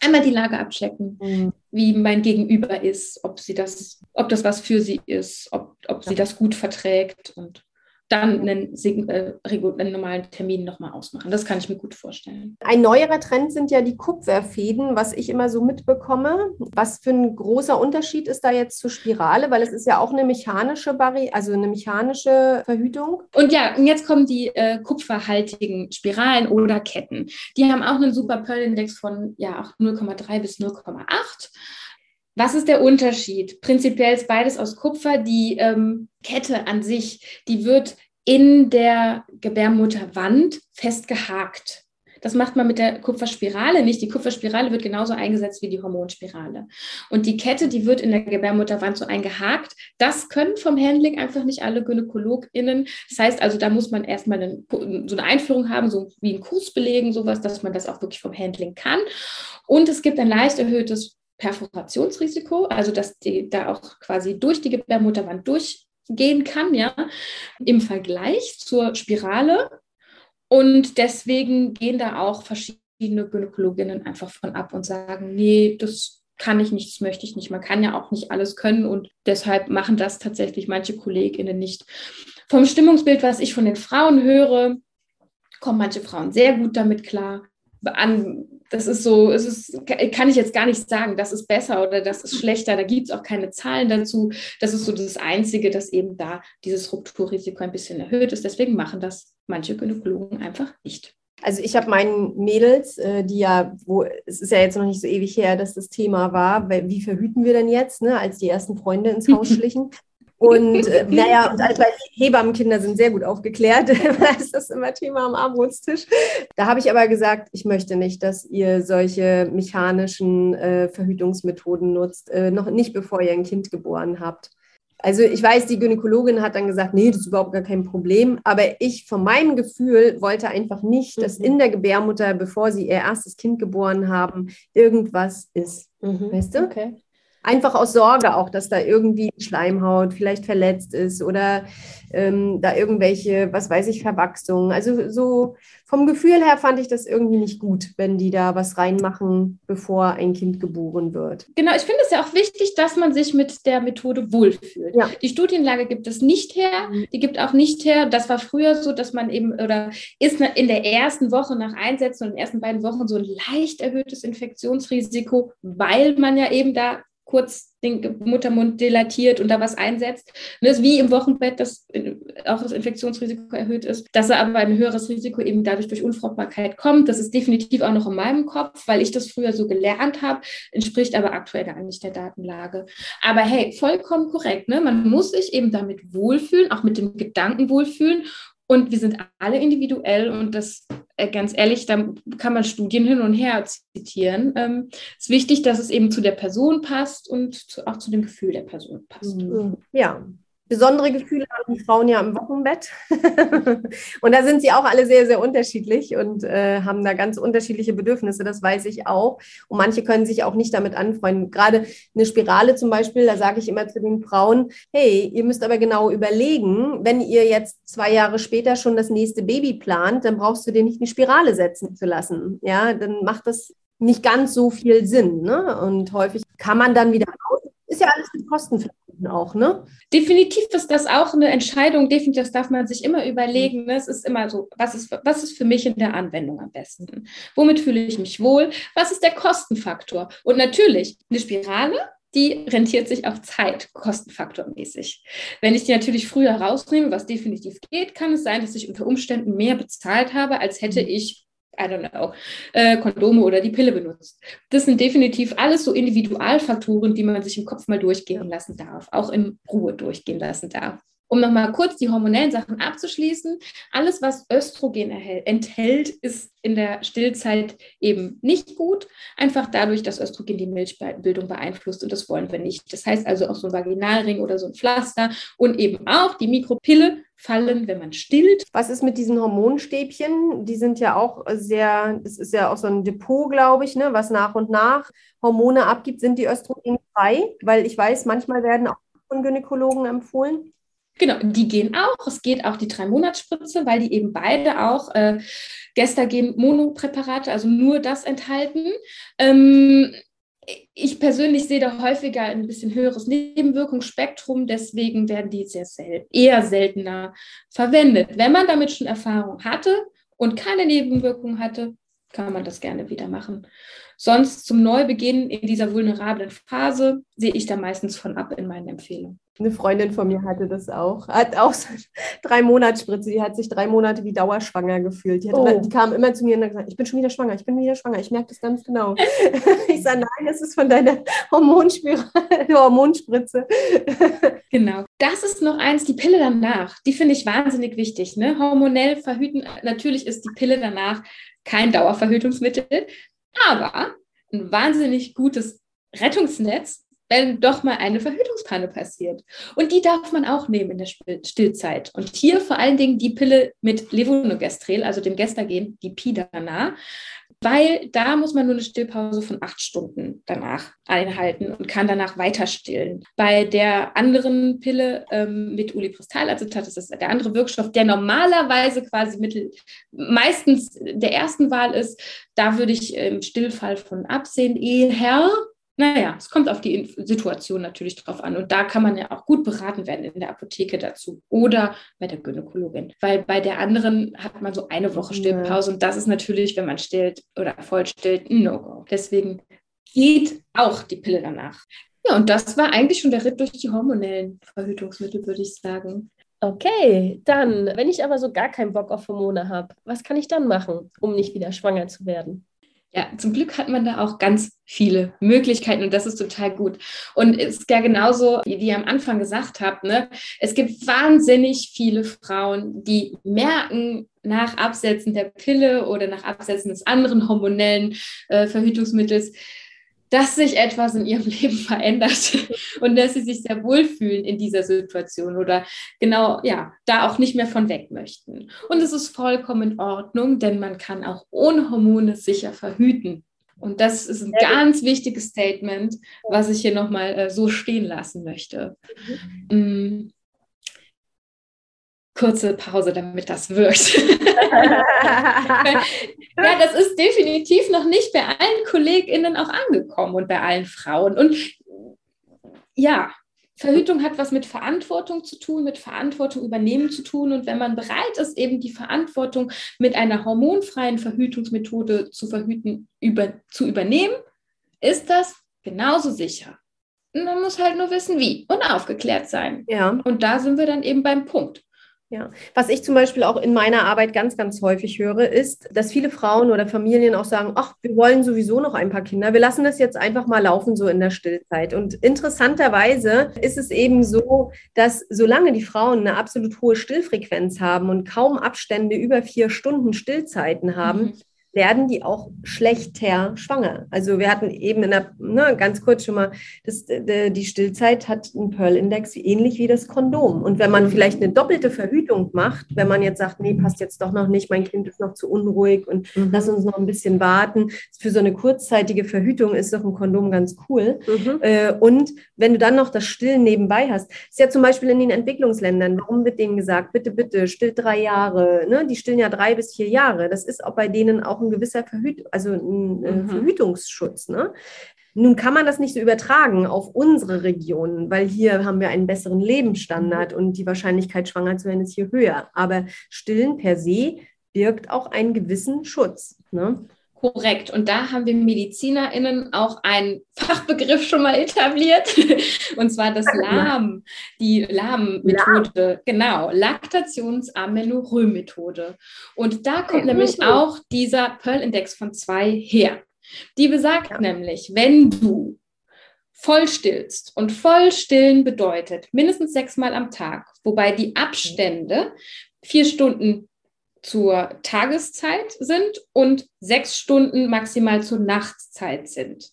einmal die Lage abchecken, mhm. wie mein Gegenüber ist, ob sie das, ob das was für sie ist, ob, ob sie das gut verträgt und dann einen, äh, einen normalen Termin nochmal ausmachen. Das kann ich mir gut vorstellen. Ein neuerer Trend sind ja die Kupferfäden, was ich immer so mitbekomme. Was für ein großer Unterschied ist da jetzt zur Spirale? Weil es ist ja auch eine mechanische Barri also eine mechanische Verhütung. Und ja, und jetzt kommen die äh, kupferhaltigen Spiralen oder Ketten. Die haben auch einen super Pearl-Index von ja, 0,3 bis 0,8. Was ist der Unterschied? Prinzipiell ist beides aus Kupfer. Die ähm, Kette an sich, die wird in der Gebärmutterwand festgehakt. Das macht man mit der Kupferspirale nicht. Die Kupferspirale wird genauso eingesetzt wie die Hormonspirale. Und die Kette, die wird in der Gebärmutterwand so eingehakt. Das können vom Handling einfach nicht alle GynäkologInnen. Das heißt also, da muss man erstmal so eine Einführung haben, so wie einen Kurs belegen, sowas, dass man das auch wirklich vom Handling kann. Und es gibt ein leicht erhöhtes Perforationsrisiko, also dass die da auch quasi durch die Gebärmutterwand durchgehen kann, ja, im Vergleich zur Spirale. Und deswegen gehen da auch verschiedene Gynäkologinnen einfach von ab und sagen, nee, das kann ich nicht, das möchte ich nicht. Man kann ja auch nicht alles können und deshalb machen das tatsächlich manche Kolleginnen nicht. Vom Stimmungsbild, was ich von den Frauen höre, kommen manche Frauen sehr gut damit klar. An das ist so, es ist, kann ich jetzt gar nicht sagen, das ist besser oder das ist schlechter. Da gibt es auch keine Zahlen dazu. Das ist so das Einzige, dass eben da dieses Rupturrisiko ein bisschen erhöht ist. Deswegen machen das manche Gynäkologen einfach nicht. Also ich habe meinen Mädels, äh, die ja, wo es ist ja jetzt noch nicht so ewig her, dass das Thema war, wie verhüten wir denn jetzt, ne, als die ersten Freunde ins Haus schlichen. Und äh, naja, und also, Hebammenkinder sind sehr gut aufgeklärt. da ist das immer Thema am Armutstisch. Da habe ich aber gesagt, ich möchte nicht, dass ihr solche mechanischen äh, Verhütungsmethoden nutzt, äh, noch nicht bevor ihr ein Kind geboren habt. Also ich weiß, die Gynäkologin hat dann gesagt, nee, das ist überhaupt gar kein Problem. Aber ich von meinem Gefühl wollte einfach nicht, dass mhm. in der Gebärmutter, bevor sie ihr erstes Kind geboren haben, irgendwas ist. Mhm. Weißt du? Okay. Einfach aus Sorge auch, dass da irgendwie Schleimhaut vielleicht verletzt ist oder ähm, da irgendwelche, was weiß ich, Verwachsungen. Also so vom Gefühl her fand ich das irgendwie nicht gut, wenn die da was reinmachen, bevor ein Kind geboren wird. Genau, ich finde es ja auch wichtig, dass man sich mit der Methode wohlfühlt. Ja. Die Studienlage gibt es nicht her, mhm. die gibt auch nicht her. Das war früher so, dass man eben oder ist in der ersten Woche nach Einsetzen und in den ersten beiden Wochen so ein leicht erhöhtes Infektionsrisiko, weil man ja eben da kurz den Muttermund dilatiert und da was einsetzt. Und das ist wie im Wochenbett, dass äh, auch das Infektionsrisiko erhöht ist, dass er aber ein höheres Risiko eben dadurch durch Unfruchtbarkeit kommt. Das ist definitiv auch noch in meinem Kopf, weil ich das früher so gelernt habe, entspricht aber aktuell gar nicht der Datenlage. Aber hey, vollkommen korrekt. Ne? Man muss sich eben damit wohlfühlen, auch mit dem Gedanken wohlfühlen Und wir sind alle individuell und das, äh, ganz ehrlich, da kann man Studien hin und her zitieren. Es ähm, ist wichtig, dass es eben zu der Person passt und auch zu dem Gefühl der Person passt. Mhm. Ja, besondere Gefühle haben die Frauen ja im Wochenbett. und da sind sie auch alle sehr, sehr unterschiedlich und äh, haben da ganz unterschiedliche Bedürfnisse, das weiß ich auch. Und manche können sich auch nicht damit anfreunden. Gerade eine Spirale zum Beispiel, da sage ich immer zu den Frauen, hey, ihr müsst aber genau überlegen, wenn ihr jetzt zwei Jahre später schon das nächste Baby plant, dann brauchst du dir nicht eine Spirale setzen zu lassen. Ja, dann macht das nicht ganz so viel Sinn. Ne? Und häufig kann man dann wieder raus. Ist ja alles mit Kosten auch, ne? Definitiv ist das auch eine Entscheidung. Definitiv, das darf man sich immer überlegen. Ne? Es ist immer so, was ist, was ist für mich in der Anwendung am besten? Womit fühle ich mich wohl? Was ist der Kostenfaktor? Und natürlich, eine Spirale, die rentiert sich auf Zeit, kostenfaktormäßig. Wenn ich die natürlich früher rausnehme, was definitiv geht, kann es sein, dass ich unter Umständen mehr bezahlt habe, als hätte mhm. ich I don't know, äh, Kondome oder die Pille benutzt. Das sind definitiv alles so Individualfaktoren, die man sich im Kopf mal durchgehen lassen darf, auch in Ruhe durchgehen lassen darf. Um nochmal kurz die hormonellen Sachen abzuschließen, alles, was Östrogen enthält, ist in der Stillzeit eben nicht gut. Einfach dadurch, dass Östrogen die Milchbildung beeinflusst und das wollen wir nicht. Das heißt also auch so ein Vaginalring oder so ein Pflaster und eben auch die Mikropille fallen, wenn man stillt. Was ist mit diesen Hormonstäbchen? Die sind ja auch sehr, das ist ja auch so ein Depot, glaube ich, ne, was nach und nach Hormone abgibt. Sind die östrogenfrei? Weil ich weiß, manchmal werden auch von Gynäkologen empfohlen. Genau, die gehen auch. Es geht auch die drei Monatsspritze, weil die eben beide auch äh, Gestagen-Monopräparate, also nur das enthalten. Ähm, ich persönlich sehe da häufiger ein bisschen höheres Nebenwirkungsspektrum, deswegen werden die sehr selten, eher seltener verwendet. Wenn man damit schon Erfahrung hatte und keine Nebenwirkungen hatte, kann man das gerne wieder machen. Sonst zum Neubeginn in dieser vulnerablen Phase sehe ich da meistens von ab in meinen Empfehlungen. Eine Freundin von mir hatte das auch. Hat auch so drei Monatsspritze. Die hat sich drei Monate wie dauerschwanger gefühlt. Die, oh. die kam immer zu mir und hat gesagt, ich bin schon wieder schwanger, ich bin wieder schwanger. Ich merke das ganz genau. ich sage, nein, das ist von deiner Hormonspritze. genau. Das ist noch eins, die Pille danach. Die finde ich wahnsinnig wichtig. Ne? Hormonell verhüten, natürlich ist die Pille danach kein Dauerverhütungsmittel, aber ein wahnsinnig gutes Rettungsnetz wenn doch mal eine Verhütungspanne passiert. Und die darf man auch nehmen in der Stillzeit. Und hier vor allen Dingen die Pille mit Levonorgestrel, also dem Gestagen, die Pidana, weil da muss man nur eine Stillpause von acht Stunden danach einhalten und kann danach weiter stillen. Bei der anderen Pille ähm, mit Ulipristalacetat, das ist der andere Wirkstoff, der normalerweise quasi mittel, meistens der ersten Wahl ist, da würde ich im Stillfall von absehen, eher naja, es kommt auf die Situation natürlich drauf an. Und da kann man ja auch gut beraten werden in der Apotheke dazu oder bei der Gynäkologin. Weil bei der anderen hat man so eine Woche Stillpause und das ist natürlich, wenn man stillt oder voll stillt, ein No-Go. Deswegen geht auch die Pille danach. Ja, und das war eigentlich schon der Ritt durch die hormonellen Verhütungsmittel, würde ich sagen. Okay, dann, wenn ich aber so gar keinen Bock auf Hormone habe, was kann ich dann machen, um nicht wieder schwanger zu werden? Ja, zum Glück hat man da auch ganz viele Möglichkeiten und das ist total gut. Und es ist ja genauso, wie ihr am Anfang gesagt habt, ne? es gibt wahnsinnig viele Frauen, die merken nach Absetzen der Pille oder nach Absetzen des anderen hormonellen äh, Verhütungsmittels, dass sich etwas in ihrem Leben verändert und dass sie sich sehr wohlfühlen in dieser Situation oder genau, ja, da auch nicht mehr von weg möchten. Und es ist vollkommen in Ordnung, denn man kann auch ohne Hormone sicher verhüten. Und das ist ein ganz wichtiges Statement, was ich hier nochmal äh, so stehen lassen möchte. Mhm. Mm kurze Pause, damit das wirkt. ja, das ist definitiv noch nicht bei allen KollegInnen auch angekommen und bei allen Frauen. Und ja, Verhütung hat was mit Verantwortung zu tun, mit Verantwortung übernehmen zu tun. Und wenn man bereit ist, eben die Verantwortung mit einer hormonfreien Verhütungsmethode zu verhüten, über, zu übernehmen, ist das genauso sicher. man muss halt nur wissen, wie und aufgeklärt sein. Ja. Und da sind wir dann eben beim Punkt. Ja, was ich zum Beispiel auch in meiner Arbeit ganz, ganz häufig höre, ist, dass viele Frauen oder Familien auch sagen, ach, wir wollen sowieso noch ein paar Kinder, wir lassen das jetzt einfach mal laufen so in der Stillzeit. Und interessanterweise ist es eben so, dass solange die Frauen eine absolut hohe Stillfrequenz haben und kaum Abstände über vier Stunden Stillzeiten haben, mhm werden die auch schlechter schwanger. Also wir hatten eben in der, ne, ganz kurz schon mal, das, die Stillzeit hat einen Pearl-Index ähnlich wie das Kondom. Und wenn man vielleicht eine doppelte Verhütung macht, wenn man jetzt sagt, nee, passt jetzt doch noch nicht, mein Kind ist noch zu unruhig und mhm. lass uns noch ein bisschen warten. Für so eine kurzzeitige Verhütung ist doch ein Kondom ganz cool. Mhm. Äh, und wenn du dann noch das Stillen nebenbei hast, ist ja zum Beispiel in den Entwicklungsländern, warum wird denen gesagt, bitte, bitte, still drei Jahre, ne? die stillen ja drei bis vier Jahre. Das ist auch bei denen auch ein gewisser Verhüt also ein äh, mhm. Verhütungsschutz. Ne? Nun kann man das nicht so übertragen auf unsere Regionen, weil hier haben wir einen besseren Lebensstandard und die Wahrscheinlichkeit, schwanger zu werden, ist hier höher. Aber Stillen per se birgt auch einen gewissen Schutz. Ne? Korrekt. Und da haben wir MedizinerInnen auch einen Fachbegriff schon mal etabliert. Und zwar das LAM, die LAM-Methode. Genau, Laktations-Amenorrhoe-Methode. Und da kommt nämlich auch dieser Pearl-Index von zwei her. Die besagt ja. nämlich, wenn du voll stillst und voll stillen bedeutet mindestens sechsmal am Tag, wobei die Abstände vier Stunden zur Tageszeit sind und sechs Stunden maximal zur Nachtzeit sind.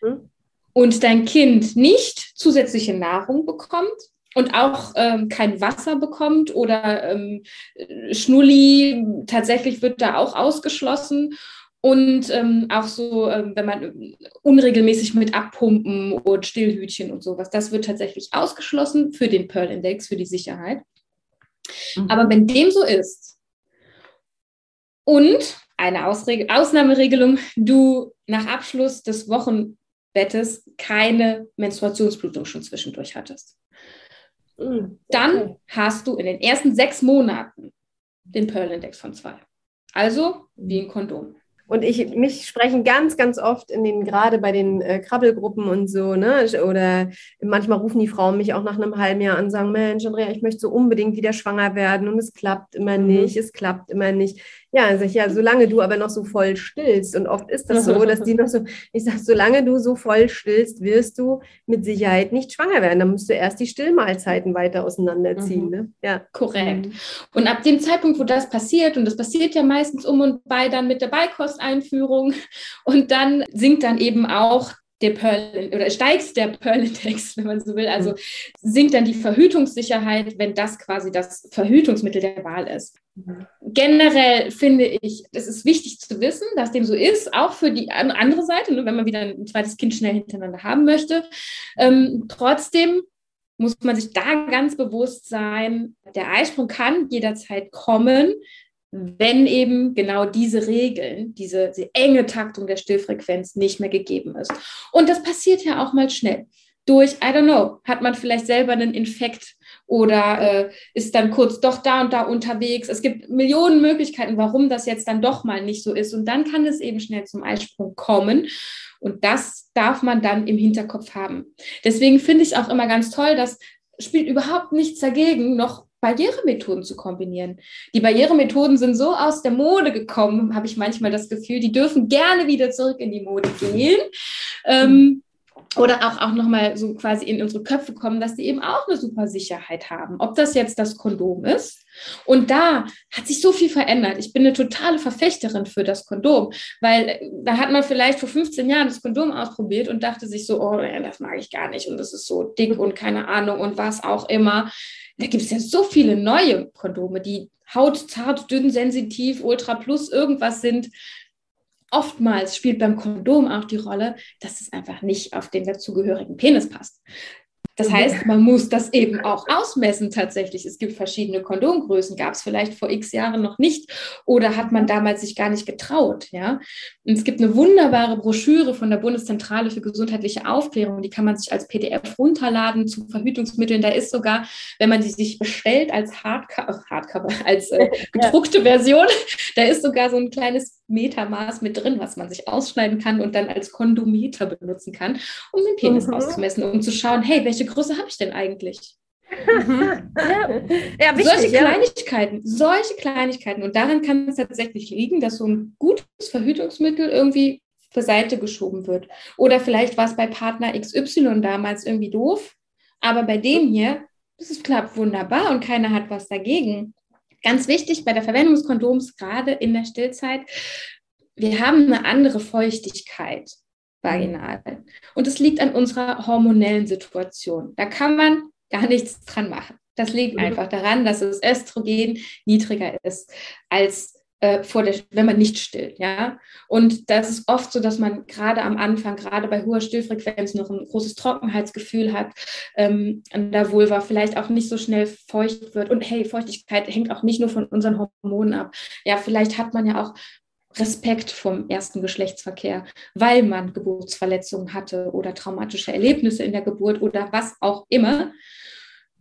Mhm. Und dein Kind nicht zusätzliche Nahrung bekommt und auch ähm, kein Wasser bekommt oder ähm, Schnulli, tatsächlich wird da auch ausgeschlossen. Und ähm, auch so, ähm, wenn man unregelmäßig mit Abpumpen und Stillhütchen und sowas, das wird tatsächlich ausgeschlossen für den Pearl-Index, für die Sicherheit. Mhm. Aber wenn dem so ist, und eine Ausreg Ausnahmeregelung, du nach Abschluss des Wochenbettes keine Menstruationsblutung schon zwischendurch hattest. Mm, Dann hast du in den ersten sechs Monaten den Pearl-Index von zwei. Also wie ein Kondom. Und ich, mich sprechen ganz, ganz oft in den, gerade bei den äh, Krabbelgruppen und so, ne, oder manchmal rufen die Frauen mich auch nach einem halben Jahr an und sagen, Mensch, Andrea, ich möchte so unbedingt wieder schwanger werden und es klappt immer mhm. nicht, es klappt immer nicht. Ja, sag ich, ja, solange du aber noch so voll stillst, und oft ist das so, dass die noch so, ich sage, solange du so voll stillst, wirst du mit Sicherheit nicht schwanger werden. Dann musst du erst die Stillmahlzeiten weiter auseinanderziehen. Mhm. Ne? Ja. Korrekt. Und ab dem Zeitpunkt, wo das passiert, und das passiert ja meistens um und bei dann mit der Beikosteinführung, und dann sinkt dann eben auch der Pearl oder steigt der Pearl-Index, wenn man so will. Also sinkt dann die Verhütungssicherheit, wenn das quasi das Verhütungsmittel der Wahl ist. Mhm. Generell finde ich, es ist wichtig zu wissen, dass dem so ist, auch für die andere Seite, ne, wenn man wieder ein zweites Kind schnell hintereinander haben möchte. Ähm, trotzdem muss man sich da ganz bewusst sein, der Eisprung kann jederzeit kommen wenn eben genau diese Regeln, diese, diese enge Taktung der Stillfrequenz nicht mehr gegeben ist. Und das passiert ja auch mal schnell. Durch, I don't know, hat man vielleicht selber einen Infekt oder äh, ist dann kurz doch da und da unterwegs. Es gibt Millionen Möglichkeiten, warum das jetzt dann doch mal nicht so ist. Und dann kann es eben schnell zum Eisprung kommen. Und das darf man dann im Hinterkopf haben. Deswegen finde ich auch immer ganz toll, dass spielt überhaupt nichts dagegen, noch Barrieremethoden zu kombinieren. Die Barrieremethoden sind so aus der Mode gekommen, habe ich manchmal das Gefühl, die dürfen gerne wieder zurück in die Mode gehen. Ähm, oder auch, auch nochmal so quasi in unsere Köpfe kommen, dass die eben auch eine super Sicherheit haben. Ob das jetzt das Kondom ist. Und da hat sich so viel verändert. Ich bin eine totale Verfechterin für das Kondom, weil äh, da hat man vielleicht vor 15 Jahren das Kondom ausprobiert und dachte sich so, oh, das mag ich gar nicht und das ist so dick und keine Ahnung und was auch immer. Da gibt es ja so viele neue Kondome, die hautzart, dünn, sensitiv, ultra plus irgendwas sind oftmals spielt beim Kondom auch die Rolle, dass es einfach nicht auf den dazugehörigen Penis passt. Das heißt, man muss das eben auch ausmessen tatsächlich. Es gibt verschiedene Kondomgrößen, gab es vielleicht vor x Jahren noch nicht oder hat man damals sich gar nicht getraut. Ja? Und es gibt eine wunderbare Broschüre von der Bundeszentrale für gesundheitliche Aufklärung, die kann man sich als PDF runterladen zu Verhütungsmitteln. Da ist sogar, wenn man die sich bestellt als Hardcover, Hardcover als äh, gedruckte Version, da ist sogar so ein kleines Metermaß mit drin, was man sich ausschneiden kann und dann als Kondometer benutzen kann, um den Penis mhm. auszumessen, um zu schauen, hey, welche Größe habe ich denn eigentlich? Ja, Ja, wichtig, solche ja. Kleinigkeiten, solche Kleinigkeiten. Und daran kann es tatsächlich liegen, dass so ein gutes Verhütungsmittel irgendwie zur Seite geschoben wird. Oder vielleicht war es bei Partner XY damals irgendwie doof, aber bei dem hier, das ist, klappt wunderbar und keiner hat was dagegen. Ganz wichtig bei der Verwendung des Kondoms, gerade in der Stillzeit, wir haben eine andere Feuchtigkeit vaginal. Und es liegt an unserer hormonellen Situation. Da kann man gar nichts dran machen. Das liegt Mhm. einfach daran, dass das Östrogen niedriger ist als äh, vor der, wenn man nicht stillt, ja. Und das ist oft so, dass man gerade am Anfang, gerade bei hoher Stillfrequenz, noch ein großes Trockenheitsgefühl hat, ähm, an der Vulva vielleicht auch nicht so schnell feucht wird. Und hey, Feuchtigkeit hängt auch nicht nur von unseren Hormonen ab. Ja, vielleicht hat man ja auch Respekt vom ersten Geschlechtsverkehr, weil man Geburtsverletzungen hatte oder traumatische Erlebnisse in der Geburt oder was auch immer.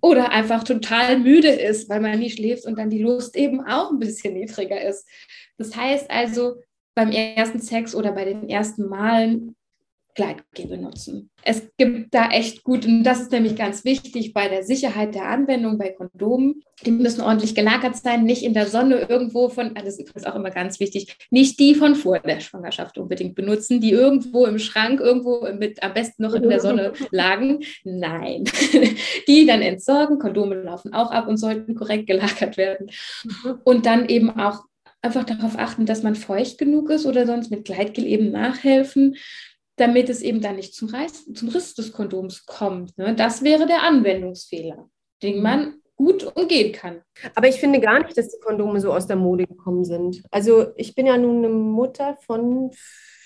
Oder einfach total müde ist, weil man nie schläft und dann die Lust eben auch ein bisschen niedriger ist. Das heißt also, beim ersten Sex oder bei den ersten Malen Gleitgel benutzen. Es gibt da echt gut, und das ist nämlich ganz wichtig bei der Sicherheit der Anwendung bei Kondomen. Die müssen ordentlich gelagert sein, nicht in der Sonne irgendwo von, ah, das ist übrigens auch immer ganz wichtig, nicht die von vor der Schwangerschaft unbedingt benutzen, die irgendwo im Schrank, irgendwo mit am besten noch in der Sonne lagen. Nein, die dann entsorgen. Kondome laufen auch ab und sollten korrekt gelagert werden. Und dann eben auch einfach darauf achten, dass man feucht genug ist oder sonst mit Gleitgel eben nachhelfen damit es eben dann nicht zum, Reiß, zum Riss des Kondoms kommt. Ne? Das wäre der Anwendungsfehler, den man gut umgehen kann. Aber ich finde gar nicht, dass die Kondome so aus der Mode gekommen sind. Also ich bin ja nun eine Mutter von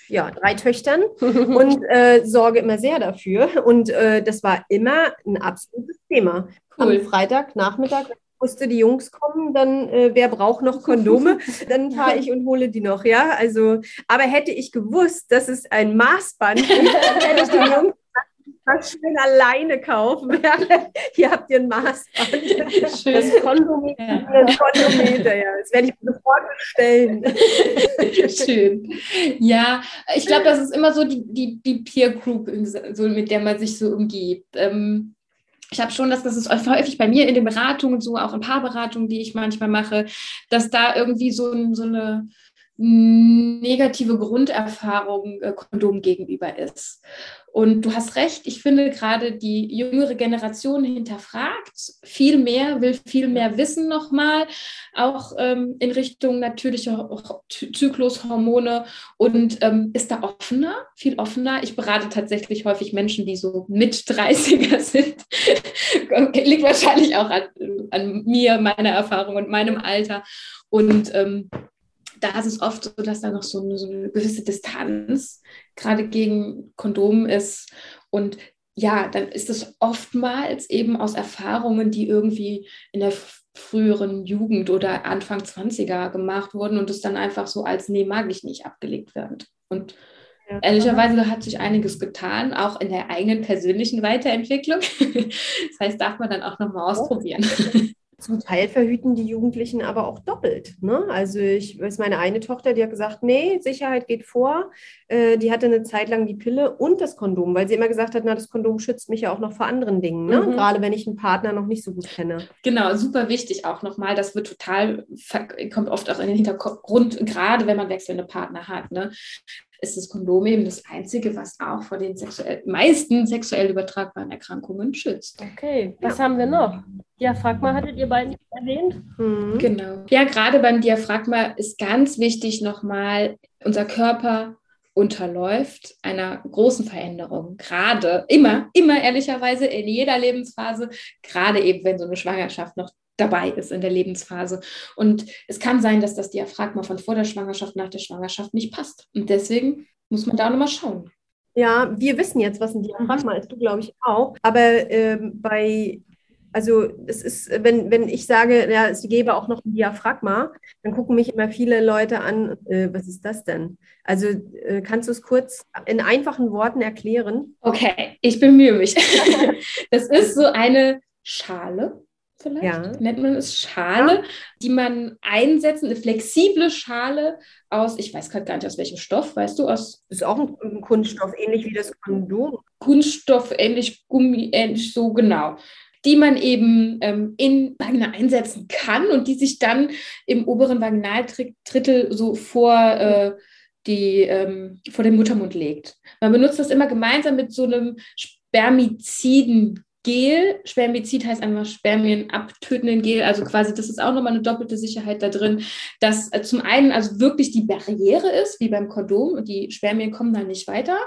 ja, drei Töchtern und äh, sorge immer sehr dafür. Und äh, das war immer ein absolutes Thema. Cool. Am Freitagnachmittag wusste, die Jungs kommen, dann äh, wer braucht noch Kondome? Dann fahre ich und hole die noch, ja. Also, aber hätte ich gewusst, dass es ein Maßband gibt, dann hätte ich den Jungs das schön alleine kaufen. Hier habt ihr ein Maßband. Das Kondometer. Ja. Ein Kondometer, ja. Das werde ich mir sofort bestellen. Schön. Ja, ich glaube, das ist immer so die, die, die Peer Group, so, mit der man sich so umgibt. Ähm, ich habe schon, dass das ist häufig bei mir in den Beratungen, so auch in Paarberatungen, die ich manchmal mache, dass da irgendwie so, so eine negative Grunderfahrung äh, Kondom gegenüber ist. Und du hast recht, ich finde gerade die jüngere Generation hinterfragt viel mehr, will viel mehr wissen nochmal, auch ähm, in Richtung natürliche Ho- Zyklushormone und ähm, ist da offener, viel offener. Ich berate tatsächlich häufig Menschen, die so mit 30er sind. Liegt wahrscheinlich auch an, an mir, meiner Erfahrung und meinem Alter. Und ähm, da ist es oft so, dass da noch so eine, so eine gewisse Distanz gerade gegen Kondom ist. Und ja, dann ist es oftmals eben aus Erfahrungen, die irgendwie in der früheren Jugend oder Anfang 20er gemacht wurden und es dann einfach so als, nee, mag ich nicht abgelegt wird. Und ehrlicherweise hat sich einiges getan, auch in der eigenen persönlichen Weiterentwicklung. Das heißt, darf man dann auch nochmal ausprobieren. Zum Teil verhüten die Jugendlichen aber auch doppelt. Ne? Also ich weiß, meine eine Tochter, die hat gesagt, nee, Sicherheit geht vor. Äh, die hatte eine Zeit lang die Pille und das Kondom, weil sie immer gesagt hat, na, das Kondom schützt mich ja auch noch vor anderen Dingen. Ne? Mhm. Gerade wenn ich einen Partner noch nicht so gut kenne. Genau, super wichtig auch nochmal. Das wird total, kommt oft auch in den Hintergrund, gerade wenn man wechselnde Partner hat. Ne? Ist das Kondom eben das Einzige, was auch vor den sexuell, meisten sexuell übertragbaren Erkrankungen schützt. Okay, was haben wir noch? Diaphragma hattet ihr beiden erwähnt. Mhm. Genau. Ja, gerade beim Diaphragma ist ganz wichtig nochmal, unser Körper unterläuft einer großen Veränderung. Gerade, immer, immer ehrlicherweise in jeder Lebensphase, gerade eben, wenn so eine Schwangerschaft noch dabei ist in der Lebensphase. Und es kann sein, dass das Diaphragma von vor der Schwangerschaft nach der Schwangerschaft nicht passt. Und deswegen muss man da nochmal schauen. Ja, wir wissen jetzt, was ein Diaphragma ist, du glaube ich auch. Aber ähm, bei, also es ist, wenn, wenn ich sage, ja, es gäbe auch noch ein Diaphragma, dann gucken mich immer viele Leute an, äh, was ist das denn? Also äh, kannst du es kurz in einfachen Worten erklären? Okay, ich bemühe mich. Das ist so eine Schale, vielleicht Ja. nennt man es Schale, die man einsetzt, eine flexible Schale aus, ich weiß gerade gar nicht aus welchem Stoff, weißt du, aus Das ist auch ein, ein Kunststoff, ähnlich wie das Kondom. Kunststoff, ähnlich Gummi, ähnlich so genau. die man eben ähm, in Vagina einsetzen kann und die sich dann im oberen Vaginaldrittel so vor, äh, die, ähm, vor den Muttermund legt. Man benutzt das immer gemeinsam mit so einem Spermiziden Gel. Spermizid heißt einfach Spermien abtötenden Gel. Also quasi, das ist auch nochmal eine doppelte Sicherheit da drin, dass äh, zum einen also wirklich die Barriere ist, wie beim Kondom, und die Spermien kommen dann nicht weiter.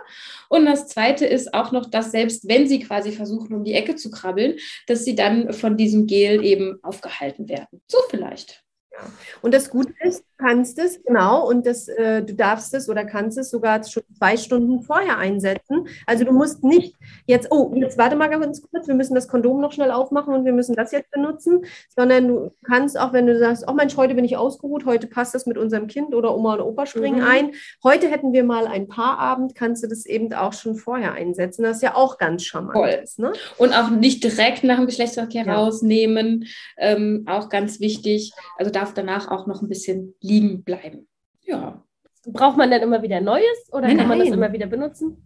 Und das zweite ist auch noch, dass selbst wenn sie quasi versuchen, um die Ecke zu krabbeln, dass sie dann von diesem Gel eben aufgehalten werden. So vielleicht. Ja. Und das Gute ist, kannst es, genau, und das, äh, du darfst es oder kannst es sogar schon zwei Stunden vorher einsetzen. Also du musst nicht jetzt, oh, jetzt warte mal ganz kurz, wir müssen das Kondom noch schnell aufmachen und wir müssen das jetzt benutzen, sondern du kannst auch, wenn du sagst, oh Mensch, heute bin ich ausgeruht, heute passt das mit unserem Kind oder Oma und Opa springen mhm. ein. Heute hätten wir mal ein Paarabend, kannst du das eben auch schon vorher einsetzen. Das ist ja auch ganz charmant. Voll. ne? Und auch nicht direkt nach dem Geschlechtsverkehr ja. rausnehmen, ähm, auch ganz wichtig. Also da darf danach auch noch ein bisschen liegen bleiben. Ja. Braucht man dann immer wieder Neues oder nein, kann man das immer wieder benutzen?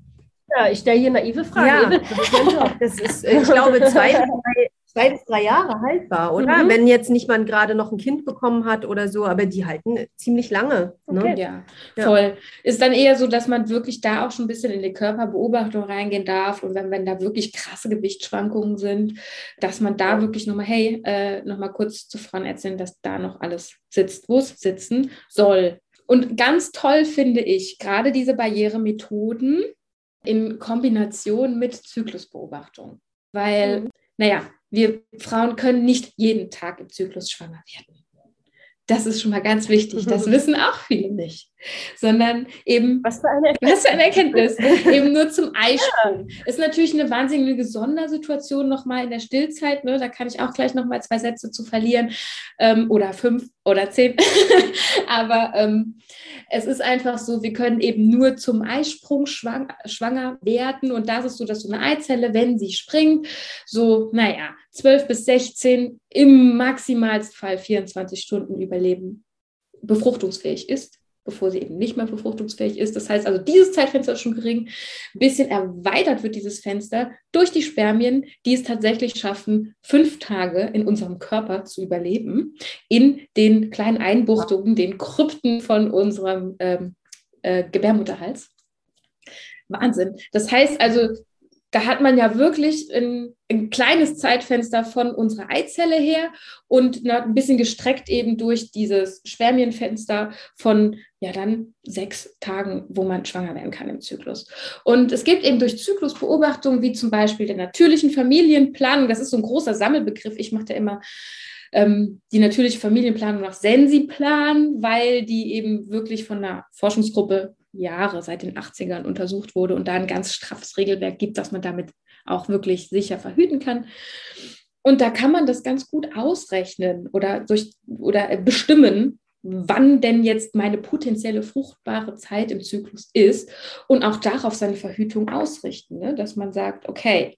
Ja, ich stelle hier naive Fragen. Ja, das ist, ich glaube, zwei, drei, zwei bis drei Jahre haltbar, oder? Mhm. Wenn jetzt nicht man gerade noch ein Kind bekommen hat oder so, aber die halten ziemlich lange. Ne? Okay. Ja, ja, voll. Ist dann eher so, dass man wirklich da auch schon ein bisschen in die Körperbeobachtung reingehen darf und wenn, wenn da wirklich krasse Gewichtsschwankungen sind, dass man da wirklich nochmal, hey, äh, nochmal kurz zu Frauen erzählen, dass da noch alles sitzt, wo es sitzen soll. Und ganz toll finde ich gerade diese Barrieremethoden in Kombination mit Zyklusbeobachtung. Weil, mhm. naja, wir Frauen können nicht jeden Tag im Zyklus schwanger werden. Das ist schon mal ganz wichtig. Das wissen auch viele nicht. Sondern eben, was für eine Erkenntnis, für eine Erkenntnis. eben nur zum Eisprung. Ja. Ist natürlich eine wahnsinnige Sondersituation nochmal in der Stillzeit. Ne? Da kann ich auch gleich nochmal zwei Sätze zu verlieren. Ähm, oder fünf oder zehn. Aber ähm, es ist einfach so, wir können eben nur zum Eisprung schwang, schwanger werden. Und das ist so, dass so eine Eizelle, wenn sie springt, so, naja, 12 bis 16, im Maximalfall 24 Stunden überleben, befruchtungsfähig ist bevor sie eben nicht mehr befruchtungsfähig ist. Das heißt also, dieses Zeitfenster ist schon gering. Ein bisschen erweitert wird dieses Fenster durch die Spermien, die es tatsächlich schaffen, fünf Tage in unserem Körper zu überleben, in den kleinen Einbuchtungen, den Krypten von unserem ähm, äh, Gebärmutterhals. Wahnsinn. Das heißt also, da hat man ja wirklich ein, ein, kleines Zeitfenster von unserer Eizelle her und ein bisschen gestreckt eben durch dieses Spermienfenster von ja dann sechs Tagen, wo man schwanger werden kann im Zyklus. Und es gibt eben durch Zyklusbeobachtungen, wie zum Beispiel der natürlichen Familienplanung, das ist so ein großer Sammelbegriff, ich mache da immer ähm, die natürliche Familienplanung nach Sensiplan, weil die eben wirklich von einer Forschungsgruppe Jahre, seit den 80ern untersucht wurde und da ein ganz straffes Regelwerk gibt, dass man damit auch wirklich sicher verhüten kann. Und da kann man das ganz gut ausrechnen oder, durch, oder bestimmen, wann denn jetzt meine potenzielle fruchtbare Zeit im Zyklus ist und auch darauf seine Verhütung ausrichten, ne? dass man sagt, okay,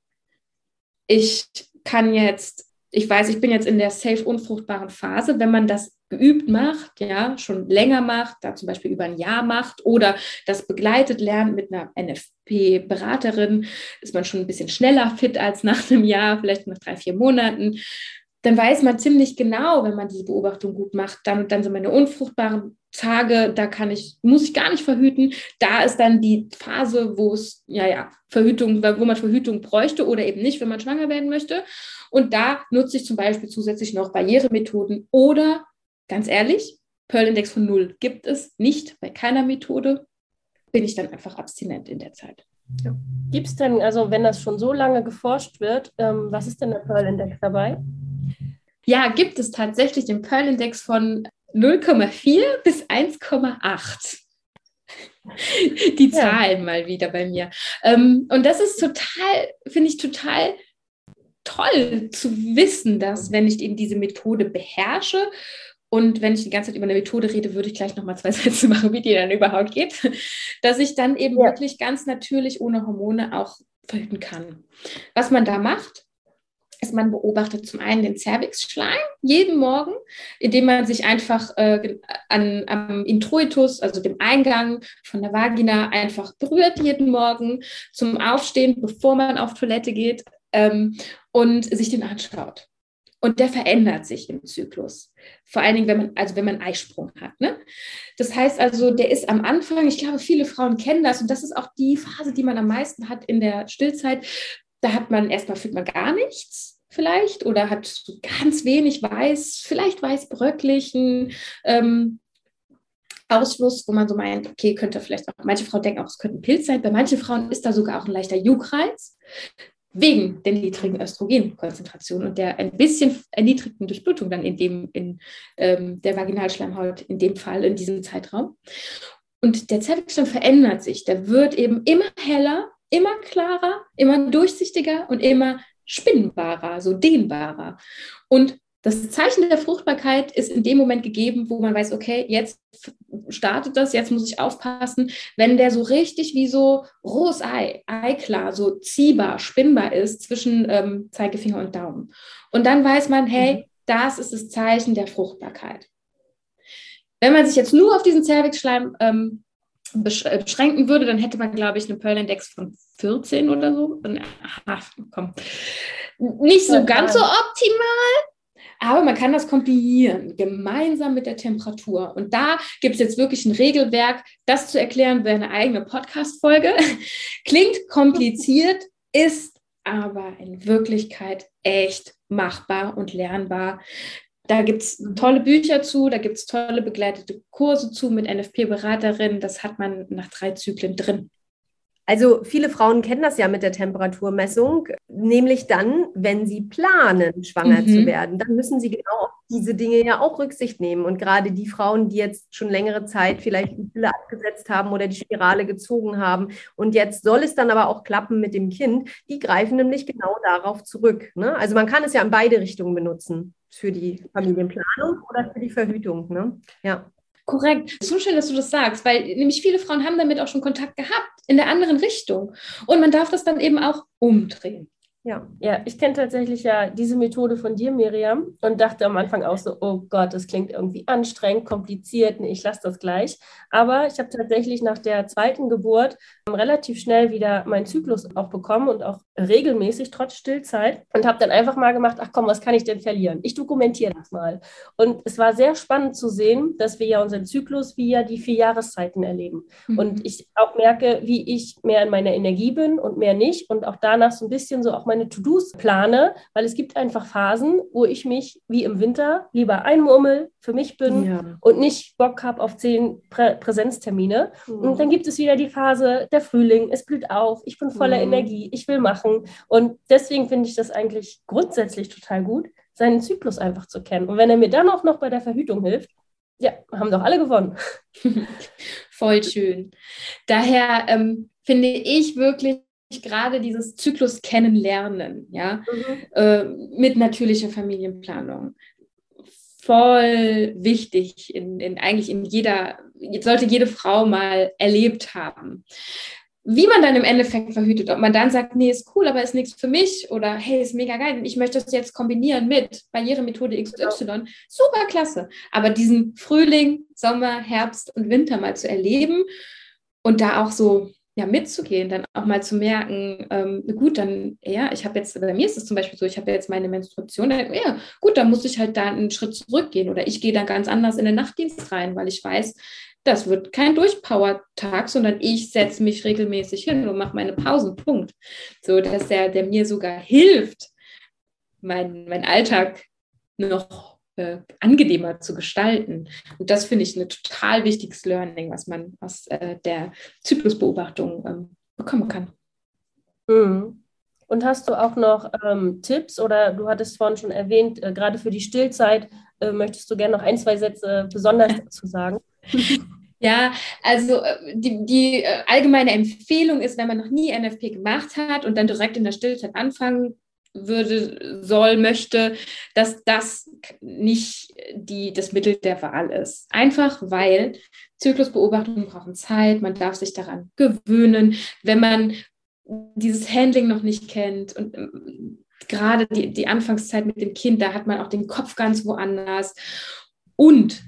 ich kann jetzt ich weiß, ich bin jetzt in der safe unfruchtbaren Phase, wenn man das geübt macht, ja, schon länger macht, da zum Beispiel über ein Jahr macht oder das begleitet lernt mit einer NFP-Beraterin, ist man schon ein bisschen schneller fit als nach einem Jahr, vielleicht nach drei, vier Monaten. Dann weiß man ziemlich genau, wenn man diese Beobachtung gut macht, dann, dann sind meine unfruchtbaren Tage, da kann ich, muss ich gar nicht verhüten. Da ist dann die Phase, wo es, ja, ja, Verhütung, wo man Verhütung bräuchte oder eben nicht, wenn man schwanger werden möchte. Und da nutze ich zum Beispiel zusätzlich noch Barrieremethoden oder, ganz ehrlich, Pearl-Index von null gibt es nicht bei keiner Methode. Bin ich dann einfach abstinent in der Zeit. Ja. Gibt es denn, also wenn das schon so lange geforscht wird, ähm, was ist denn der Pearl-Index dabei? Ja, gibt es tatsächlich den Pearl-Index von 0,4 bis 1,8 die Zahlen ja. mal wieder bei mir. Ähm, und das ist total, finde ich total toll zu wissen, dass wenn ich eben diese Methode beherrsche und wenn ich die ganze Zeit über eine Methode rede, würde ich gleich nochmal zwei Sätze machen, wie die dann überhaupt geht, dass ich dann eben ja. wirklich ganz natürlich ohne Hormone auch verhüten kann. Was man da macht, ist, man beobachtet zum einen den Cervixschleim jeden Morgen, indem man sich einfach äh, an, am Introitus, also dem Eingang von der Vagina, einfach berührt jeden Morgen zum Aufstehen, bevor man auf Toilette geht ähm, und sich den anschaut. Und der verändert sich im Zyklus. Vor allen Dingen, wenn man, also wenn man Eisprung hat. Ne? Das heißt also, der ist am Anfang, ich glaube, viele Frauen kennen das und das ist auch die Phase, die man am meisten hat in der Stillzeit. Da hat man erstmal fühlt man gar nichts vielleicht oder hat ganz wenig weiß, vielleicht weiß bröcklichen ähm, Ausfluss, wo man so meint, okay, könnte vielleicht auch, manche Frauen denken auch, es könnte ein Pilz sein. Bei manchen Frauen ist da sogar auch ein leichter Juckreiz wegen der niedrigen Östrogenkonzentration und der ein bisschen erniedrigten Durchblutung dann in dem, in ähm, der Vaginalschleimhaut, in dem Fall, in diesem Zeitraum. Und der Zervixschleim verändert sich. Der wird eben immer heller, immer klarer, immer durchsichtiger und immer spinnbarer, so dehnbarer. Und das Zeichen der Fruchtbarkeit ist in dem Moment gegeben, wo man weiß, okay, jetzt startet das, jetzt muss ich aufpassen. Wenn der so richtig wie so rohes Ei, Eiklar, so ziehbar, spinnbar ist zwischen ähm, Zeigefinger und Daumen. Und dann weiß man, hey, mhm. das ist das Zeichen der Fruchtbarkeit. Wenn man sich jetzt nur auf diesen Zervixschleim ähm, äh, beschränken würde, dann hätte man, glaube ich, einen Pearl-Index von 14 oder so. Ach, komm. Nicht so ganz so optimal, aber man kann das kombinieren, gemeinsam mit der Temperatur. Und da gibt es jetzt wirklich ein Regelwerk. Das zu erklären wäre eine eigene Podcast-Folge. Klingt kompliziert, ist aber in Wirklichkeit echt machbar und lernbar. Da gibt es tolle Bücher zu, da gibt es tolle begleitete Kurse zu mit NFP-Beraterinnen. Das hat man nach drei Zyklen drin. Also viele Frauen kennen das ja mit der Temperaturmessung, nämlich dann, wenn sie planen, schwanger mhm. zu werden, dann müssen sie genau auf diese Dinge ja auch Rücksicht nehmen. Und gerade die Frauen, die jetzt schon längere Zeit vielleicht die Pille abgesetzt haben oder die Spirale gezogen haben und jetzt soll es dann aber auch klappen mit dem Kind, die greifen nämlich genau darauf zurück. Ne? Also man kann es ja in beide Richtungen benutzen, für die Familienplanung oder für die Verhütung. Ne? Ja. Korrekt. So schön, dass du das sagst, weil nämlich viele Frauen haben damit auch schon Kontakt gehabt in der anderen Richtung. Und man darf das dann eben auch umdrehen. Ja, ja ich kenne tatsächlich ja diese Methode von dir, Miriam, und dachte am Anfang auch so, oh Gott, das klingt irgendwie anstrengend, kompliziert, nee, ich lasse das gleich. Aber ich habe tatsächlich nach der zweiten Geburt relativ schnell wieder meinen Zyklus auch bekommen und auch regelmäßig, trotz Stillzeit. Und habe dann einfach mal gemacht, ach komm, was kann ich denn verlieren? Ich dokumentiere das mal. Und es war sehr spannend zu sehen, dass wir ja unseren Zyklus wie ja die vier Jahreszeiten erleben. Mhm. Und ich auch merke, wie ich mehr in meiner Energie bin und mehr nicht. Und auch danach so ein bisschen so auch meine To-Dos plane, weil es gibt einfach Phasen, wo ich mich wie im Winter lieber einmurmel, für mich bin ja. und nicht Bock habe auf zehn Prä Präsenztermine. Mhm. Und dann gibt es wieder die Phase der Frühling, es blüht auf, ich bin voller mhm. Energie, ich will machen. Und deswegen finde ich das eigentlich grundsätzlich total gut, seinen Zyklus einfach zu kennen. Und wenn er mir dann auch noch bei der Verhütung hilft, ja, haben doch alle gewonnen. Voll schön. Daher ähm, finde ich wirklich gerade dieses Zyklus kennenlernen, ja, mhm. äh, mit natürlicher Familienplanung. Voll wichtig, in, in, eigentlich in jeder, sollte jede Frau mal erlebt haben. Wie man dann im Endeffekt verhütet, ob man dann sagt, nee, ist cool, aber ist nichts für mich oder hey, ist mega geil, ich möchte das jetzt kombinieren mit Barrieremethode XY, genau. super klasse. Aber diesen Frühling, Sommer, Herbst und Winter mal zu erleben und da auch so ja, mitzugehen, dann auch mal zu merken, ähm, gut, dann, ja, ich habe jetzt, bei mir ist es zum Beispiel so, ich habe jetzt meine Menstruation, dann, ja, gut, dann muss ich halt da einen Schritt zurückgehen oder ich gehe dann ganz anders in den Nachtdienst rein, weil ich weiß, das wird kein Durchpower-Tag, sondern ich setze mich regelmäßig hin und mache meine Pausen, Punkt. So, dass der, der mir sogar hilft, mein, mein Alltag noch äh, angenehmer zu gestalten. Und das finde ich ein total wichtiges Learning, was man aus äh, der Zyklusbeobachtung ähm, bekommen kann. Mhm. Und hast du auch noch ähm, Tipps oder du hattest vorhin schon erwähnt, äh, gerade für die Stillzeit, äh, möchtest du gerne noch ein, zwei Sätze besonders dazu sagen? Ja, also äh, die, die äh, allgemeine Empfehlung ist, wenn man noch nie NFP gemacht hat und dann direkt in der Stillzeit anfangen würde, soll, möchte, dass das nicht die, das Mittel der Wahl ist. Einfach weil Zyklusbeobachtungen brauchen Zeit, man darf sich daran gewöhnen. Wenn man dieses Handling noch nicht kennt und ähm, gerade die, die Anfangszeit mit dem Kind, da hat man auch den Kopf ganz woanders. Und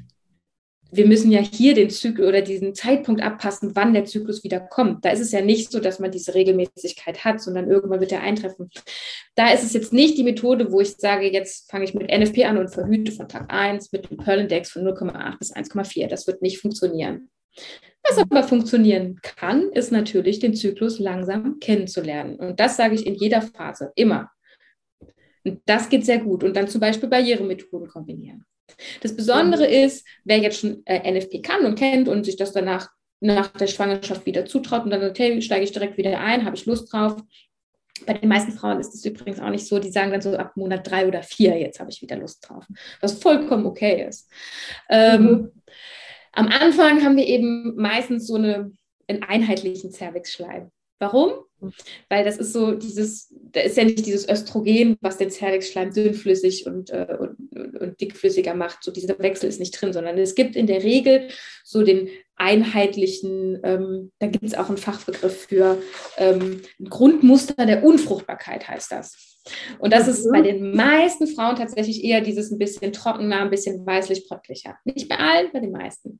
wir müssen ja hier den Zyklus oder diesen Zeitpunkt abpassen, wann der Zyklus wieder kommt. Da ist es ja nicht so, dass man diese Regelmäßigkeit hat, sondern irgendwann wird er eintreffen. Da ist es jetzt nicht die Methode, wo ich sage, jetzt fange ich mit NFP an und verhüte von Tag 1 mit dem Pearl-Index von 0,8 bis 1,4. Das wird nicht funktionieren. Was aber funktionieren kann, ist natürlich den Zyklus langsam kennenzulernen. Und das sage ich in jeder Phase, immer. Und das geht sehr gut. Und dann zum Beispiel Barrieremethoden kombinieren. Das Besondere mhm. ist, wer jetzt schon äh, NFP kann und kennt und sich das danach nach der Schwangerschaft wieder zutraut und dann sagt, hey, steige ich direkt wieder ein, habe ich Lust drauf. Bei den meisten Frauen ist es übrigens auch nicht so, die sagen dann so ab Monat drei oder vier, jetzt habe ich wieder Lust drauf, was vollkommen okay ist. Ähm, mhm. Am Anfang haben wir eben meistens so eine, einen einheitlichen Zervixschleim. Warum? Weil das ist so dieses, da ist ja nicht dieses Östrogen, was den Zervixschleim dünnflüssig und, äh, und, und, dickflüssiger macht. So dieser Wechsel ist nicht drin, sondern es gibt in der Regel so den einheitlichen, ähm, da gibt es auch einen Fachbegriff für, ähm, ein Grundmuster der Unfruchtbarkeit heißt das. Und das ist bei mhm. den meisten Frauen tatsächlich eher dieses ein bisschen trockener, ein bisschen weißlich-bräutlicher. Nicht bei allen, bei den meisten.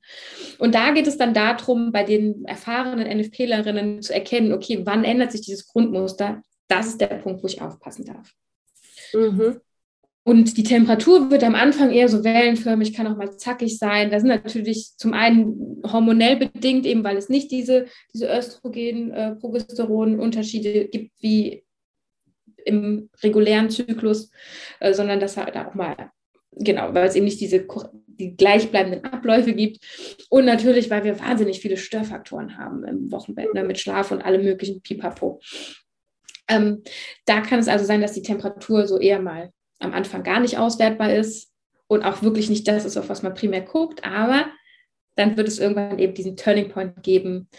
Und da geht es dann darum, bei den erfahrenen NFPlerinnen zu erkennen, okay, wann ändert sich dieses Grundmuster? Das ist der Punkt, wo ich aufpassen darf. Mhm. Und die Temperatur wird am Anfang eher so wellenförmig, kann auch mal zackig sein. Das sind natürlich zum einen hormonell bedingt, eben weil es nicht diese, diese Östrogen-Progesteron-Unterschiede äh, gibt wie im regulären Zyklus, äh, sondern dass halt auch mal, genau, weil es eben nicht diese die gleichbleibenden Abläufe gibt. Und natürlich, weil wir wahnsinnig viele Störfaktoren haben im Wochenbett, ne, mit Schlaf und allem möglichen Pipapo. Ähm, da kann es also sein, dass die Temperatur so eher mal am Anfang gar nicht auswertbar ist und auch wirklich nicht das ist, auf was man primär guckt, aber dann wird es irgendwann eben diesen Turning Point geben,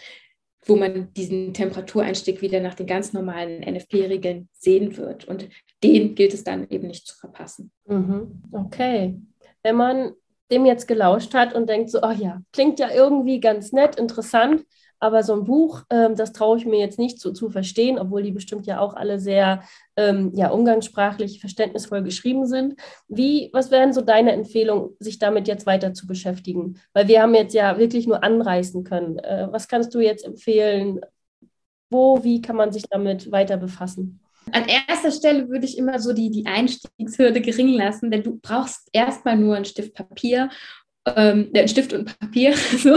wo man diesen Temperatureinstieg wieder nach den ganz normalen NFP-Regeln sehen wird. Und den gilt es dann eben nicht zu verpassen. Mhm. Okay. Wenn man dem jetzt gelauscht hat und denkt so, ach ja, klingt ja irgendwie ganz nett, interessant, aber so ein Buch, ähm, das traue ich mir jetzt nicht so zu verstehen, obwohl die bestimmt ja auch alle sehr ähm, ja, umgangssprachlich verständnisvoll geschrieben sind. Wie, was wären so deine Empfehlungen, sich damit jetzt weiter zu beschäftigen? Weil wir haben jetzt ja wirklich nur anreißen können. Äh, was kannst du jetzt empfehlen? Wo, wie kann man sich damit weiter befassen? An erster Stelle würde ich immer so die, die Einstiegshürde gering lassen, denn du brauchst erstmal nur einen Stift Papier ähm, einen Stift und Papier so,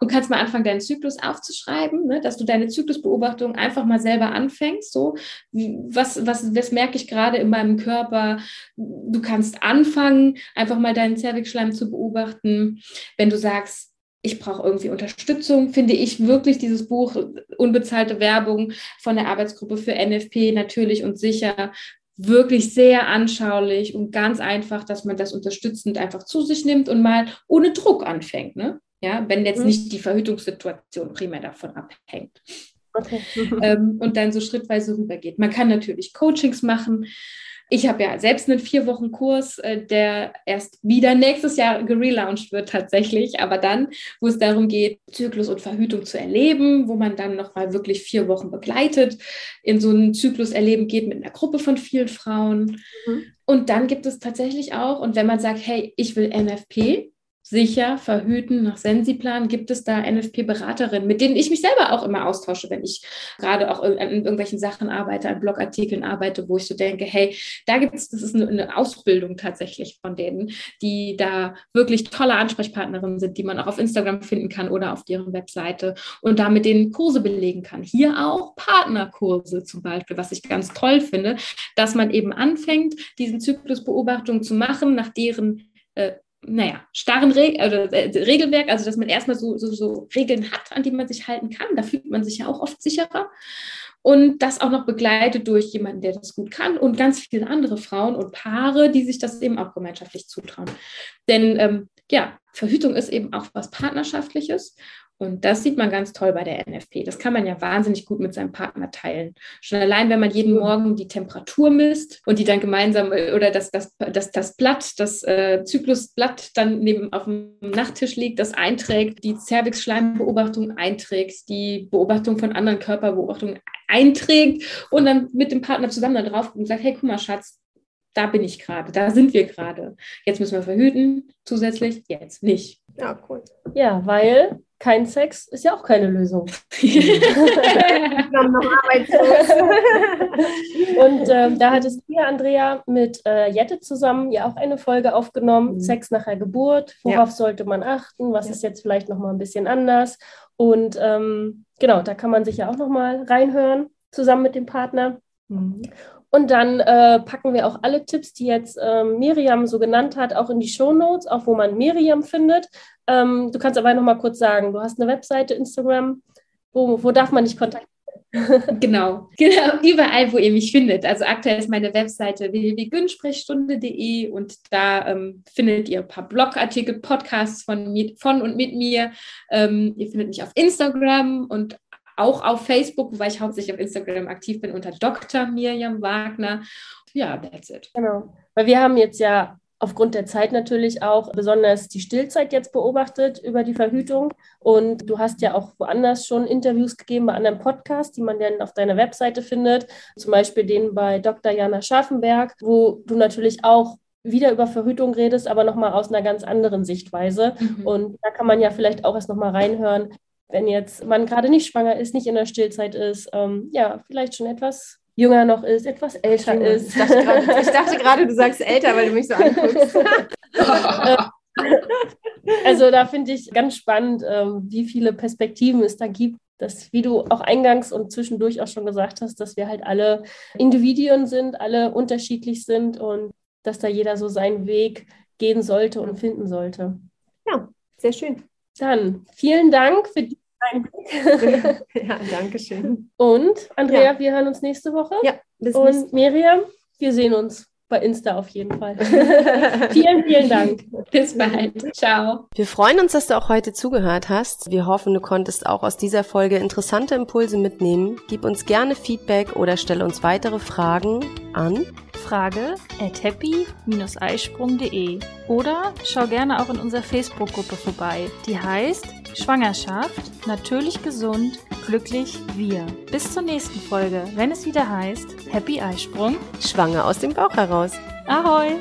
und kannst mal anfangen, deinen Zyklus aufzuschreiben, ne, dass du deine Zyklusbeobachtung einfach mal selber anfängst. So, was, was, was merke ich gerade in meinem Körper? Du kannst anfangen, einfach mal deinen Zervixschleim zu beobachten. Wenn du sagst, ich brauche irgendwie Unterstützung, finde ich wirklich dieses Buch Unbezahlte Werbung von der Arbeitsgruppe für NFP natürlich und sicher wirklich sehr anschaulich und ganz einfach, dass man das unterstützend einfach zu sich nimmt und mal ohne Druck anfängt. Ne? Ja, wenn jetzt mhm. nicht die Verhütungssituation primär davon abhängt. Okay. ähm, und dann so schrittweise rübergeht. Man kann natürlich Coachings machen. Ich habe ja selbst einen vier Wochen Kurs, äh, der erst wieder nächstes Jahr gelauncht wird tatsächlich, aber dann, wo es darum geht, Zyklus und Verhütung zu erleben, wo man dann nochmal wirklich vier Wochen begleitet, in so einen Zyklus erleben geht mit einer Gruppe von vielen Frauen. Mhm. Und dann gibt es tatsächlich auch, und wenn man sagt, hey, ich will NFP, sicher verhüten nach Sensiplan? Gibt es da NFP-Beraterinnen, mit denen ich mich selber auch immer austausche, wenn ich gerade auch an irgendwelchen Sachen arbeite, an Blogartikeln arbeite, wo ich so denke, hey, da gibt es, das ist eine, Ausbildung tatsächlich von denen, die da wirklich tolle Ansprechpartnerinnen sind, die man auch auf Instagram finden kann oder auf deren Webseite und da mit denen Kurse belegen kann. Hier auch Partnerkurse zum Beispiel, was ich ganz toll finde, dass man eben anfängt, diesen Zyklusbeobachtung zu machen, nach deren äh, naja, starren Re also, äh, Regelwerk, also dass man erstmal so, so, so Regeln hat, an die man sich halten kann. Da fühlt man sich ja auch oft sicherer. Und das auch noch begleitet durch jemanden, der das gut kann und ganz viele andere Frauen und Paare, die sich das eben auch gemeinschaftlich zutrauen. Denn ähm, ja, Verhütung ist eben auch was Partnerschaftliches und das sieht man ganz toll bei der NFP. Das kann man ja wahnsinnig gut mit seinem Partner teilen. Schon allein, wenn man jeden Morgen die Temperatur misst und die dann gemeinsam oder das, das, das, das Blatt, das äh, Zyklusblatt dann neben auf dem Nachttisch liegt, das einträgt, die Cervix-Schleimbeobachtung einträgt, die Beobachtung von anderen Körperbeobachtungen einträgt und dann mit dem Partner zusammen da drauf und sagt, hey, guck mal, Schatz, da bin ich gerade, da sind wir gerade. Jetzt müssen wir verhüten, zusätzlich jetzt nicht. Ja, cool. Ja, weil kein Sex ist ja auch keine Lösung. Und ähm, da hattest du ja, Andrea, mit äh, Jette zusammen ja auch eine Folge aufgenommen, Mhm. Sex nach der Geburt, worauf sollte man achten, was Ja. ist jetzt vielleicht nochmal ein bisschen anders. Und ähm, genau, da kann man sich ja auch nochmal reinhören, zusammen mit dem Partner. Mhm. Und dann äh, packen wir auch alle Tipps, die jetzt ähm, Miriam so genannt hat, auch in die Shownotes, auch wo man Miriam findet. Ähm, du kannst aber noch mal kurz sagen, du hast eine Webseite, Instagram. Wo, wo darf man dich kontaktieren? Genau, genau, überall, wo ihr mich findet. Also aktuell ist meine Webseite www.günsprechstunde.de und da ähm, findet ihr ein paar Blogartikel, Podcasts von, von und mit mir. Ähm, ihr findet mich auf Instagram und auch auf Facebook, wobei ich hauptsächlich auf Instagram aktiv bin unter Dr. Miriam Wagner. Ja, that's it. Genau. Weil wir haben jetzt ja aufgrund der Zeit natürlich auch besonders die Stillzeit jetzt beobachtet über die Verhütung. Und du hast ja auch woanders schon Interviews gegeben bei anderen Podcasts, die man dann auf deiner Webseite findet. Zum Beispiel den bei Dr. Jana Scharfenberg, wo du natürlich auch wieder über Verhütung redest, aber nochmal aus einer ganz anderen Sichtweise. Mhm. Und da kann man ja vielleicht auch erst nochmal reinhören, wenn jetzt man gerade nicht schwanger ist, nicht in der Stillzeit ist, ähm, ja, vielleicht schon etwas jünger noch ist, etwas älter ist. Ich dachte, gerade, ich dachte gerade, du sagst älter, weil du mich so anguckst. Also da finde ich ganz spannend, ähm, wie viele Perspektiven es da gibt. Dass, wie du auch eingangs und zwischendurch auch schon gesagt hast, dass wir halt alle Individuen sind, alle unterschiedlich sind und dass da jeder so seinen Weg gehen sollte und finden sollte. Ja, sehr schön. Dann vielen Dank für die Einblick. Ja, danke schön. Und Andrea, wir hören uns nächste Woche. Ja, bis Und Miriam, wir sehen uns bei Insta auf jeden Fall. vielen, vielen Dank. Bis bald. Ciao. Wir freuen uns, dass du auch heute zugehört hast. Wir hoffen, du konntest auch aus dieser Folge interessante Impulse mitnehmen. Gib uns gerne Feedback oder stelle uns weitere Fragen an. Frage at happy-eisprung.de oder schau gerne auch in unserer Facebook-Gruppe vorbei. Die heißt Schwangerschaft, natürlich gesund, glücklich wir. Bis zur nächsten Folge, wenn es wieder heißt Happy Eisprung. Schwanger aus dem Bauch heraus. Ahoi!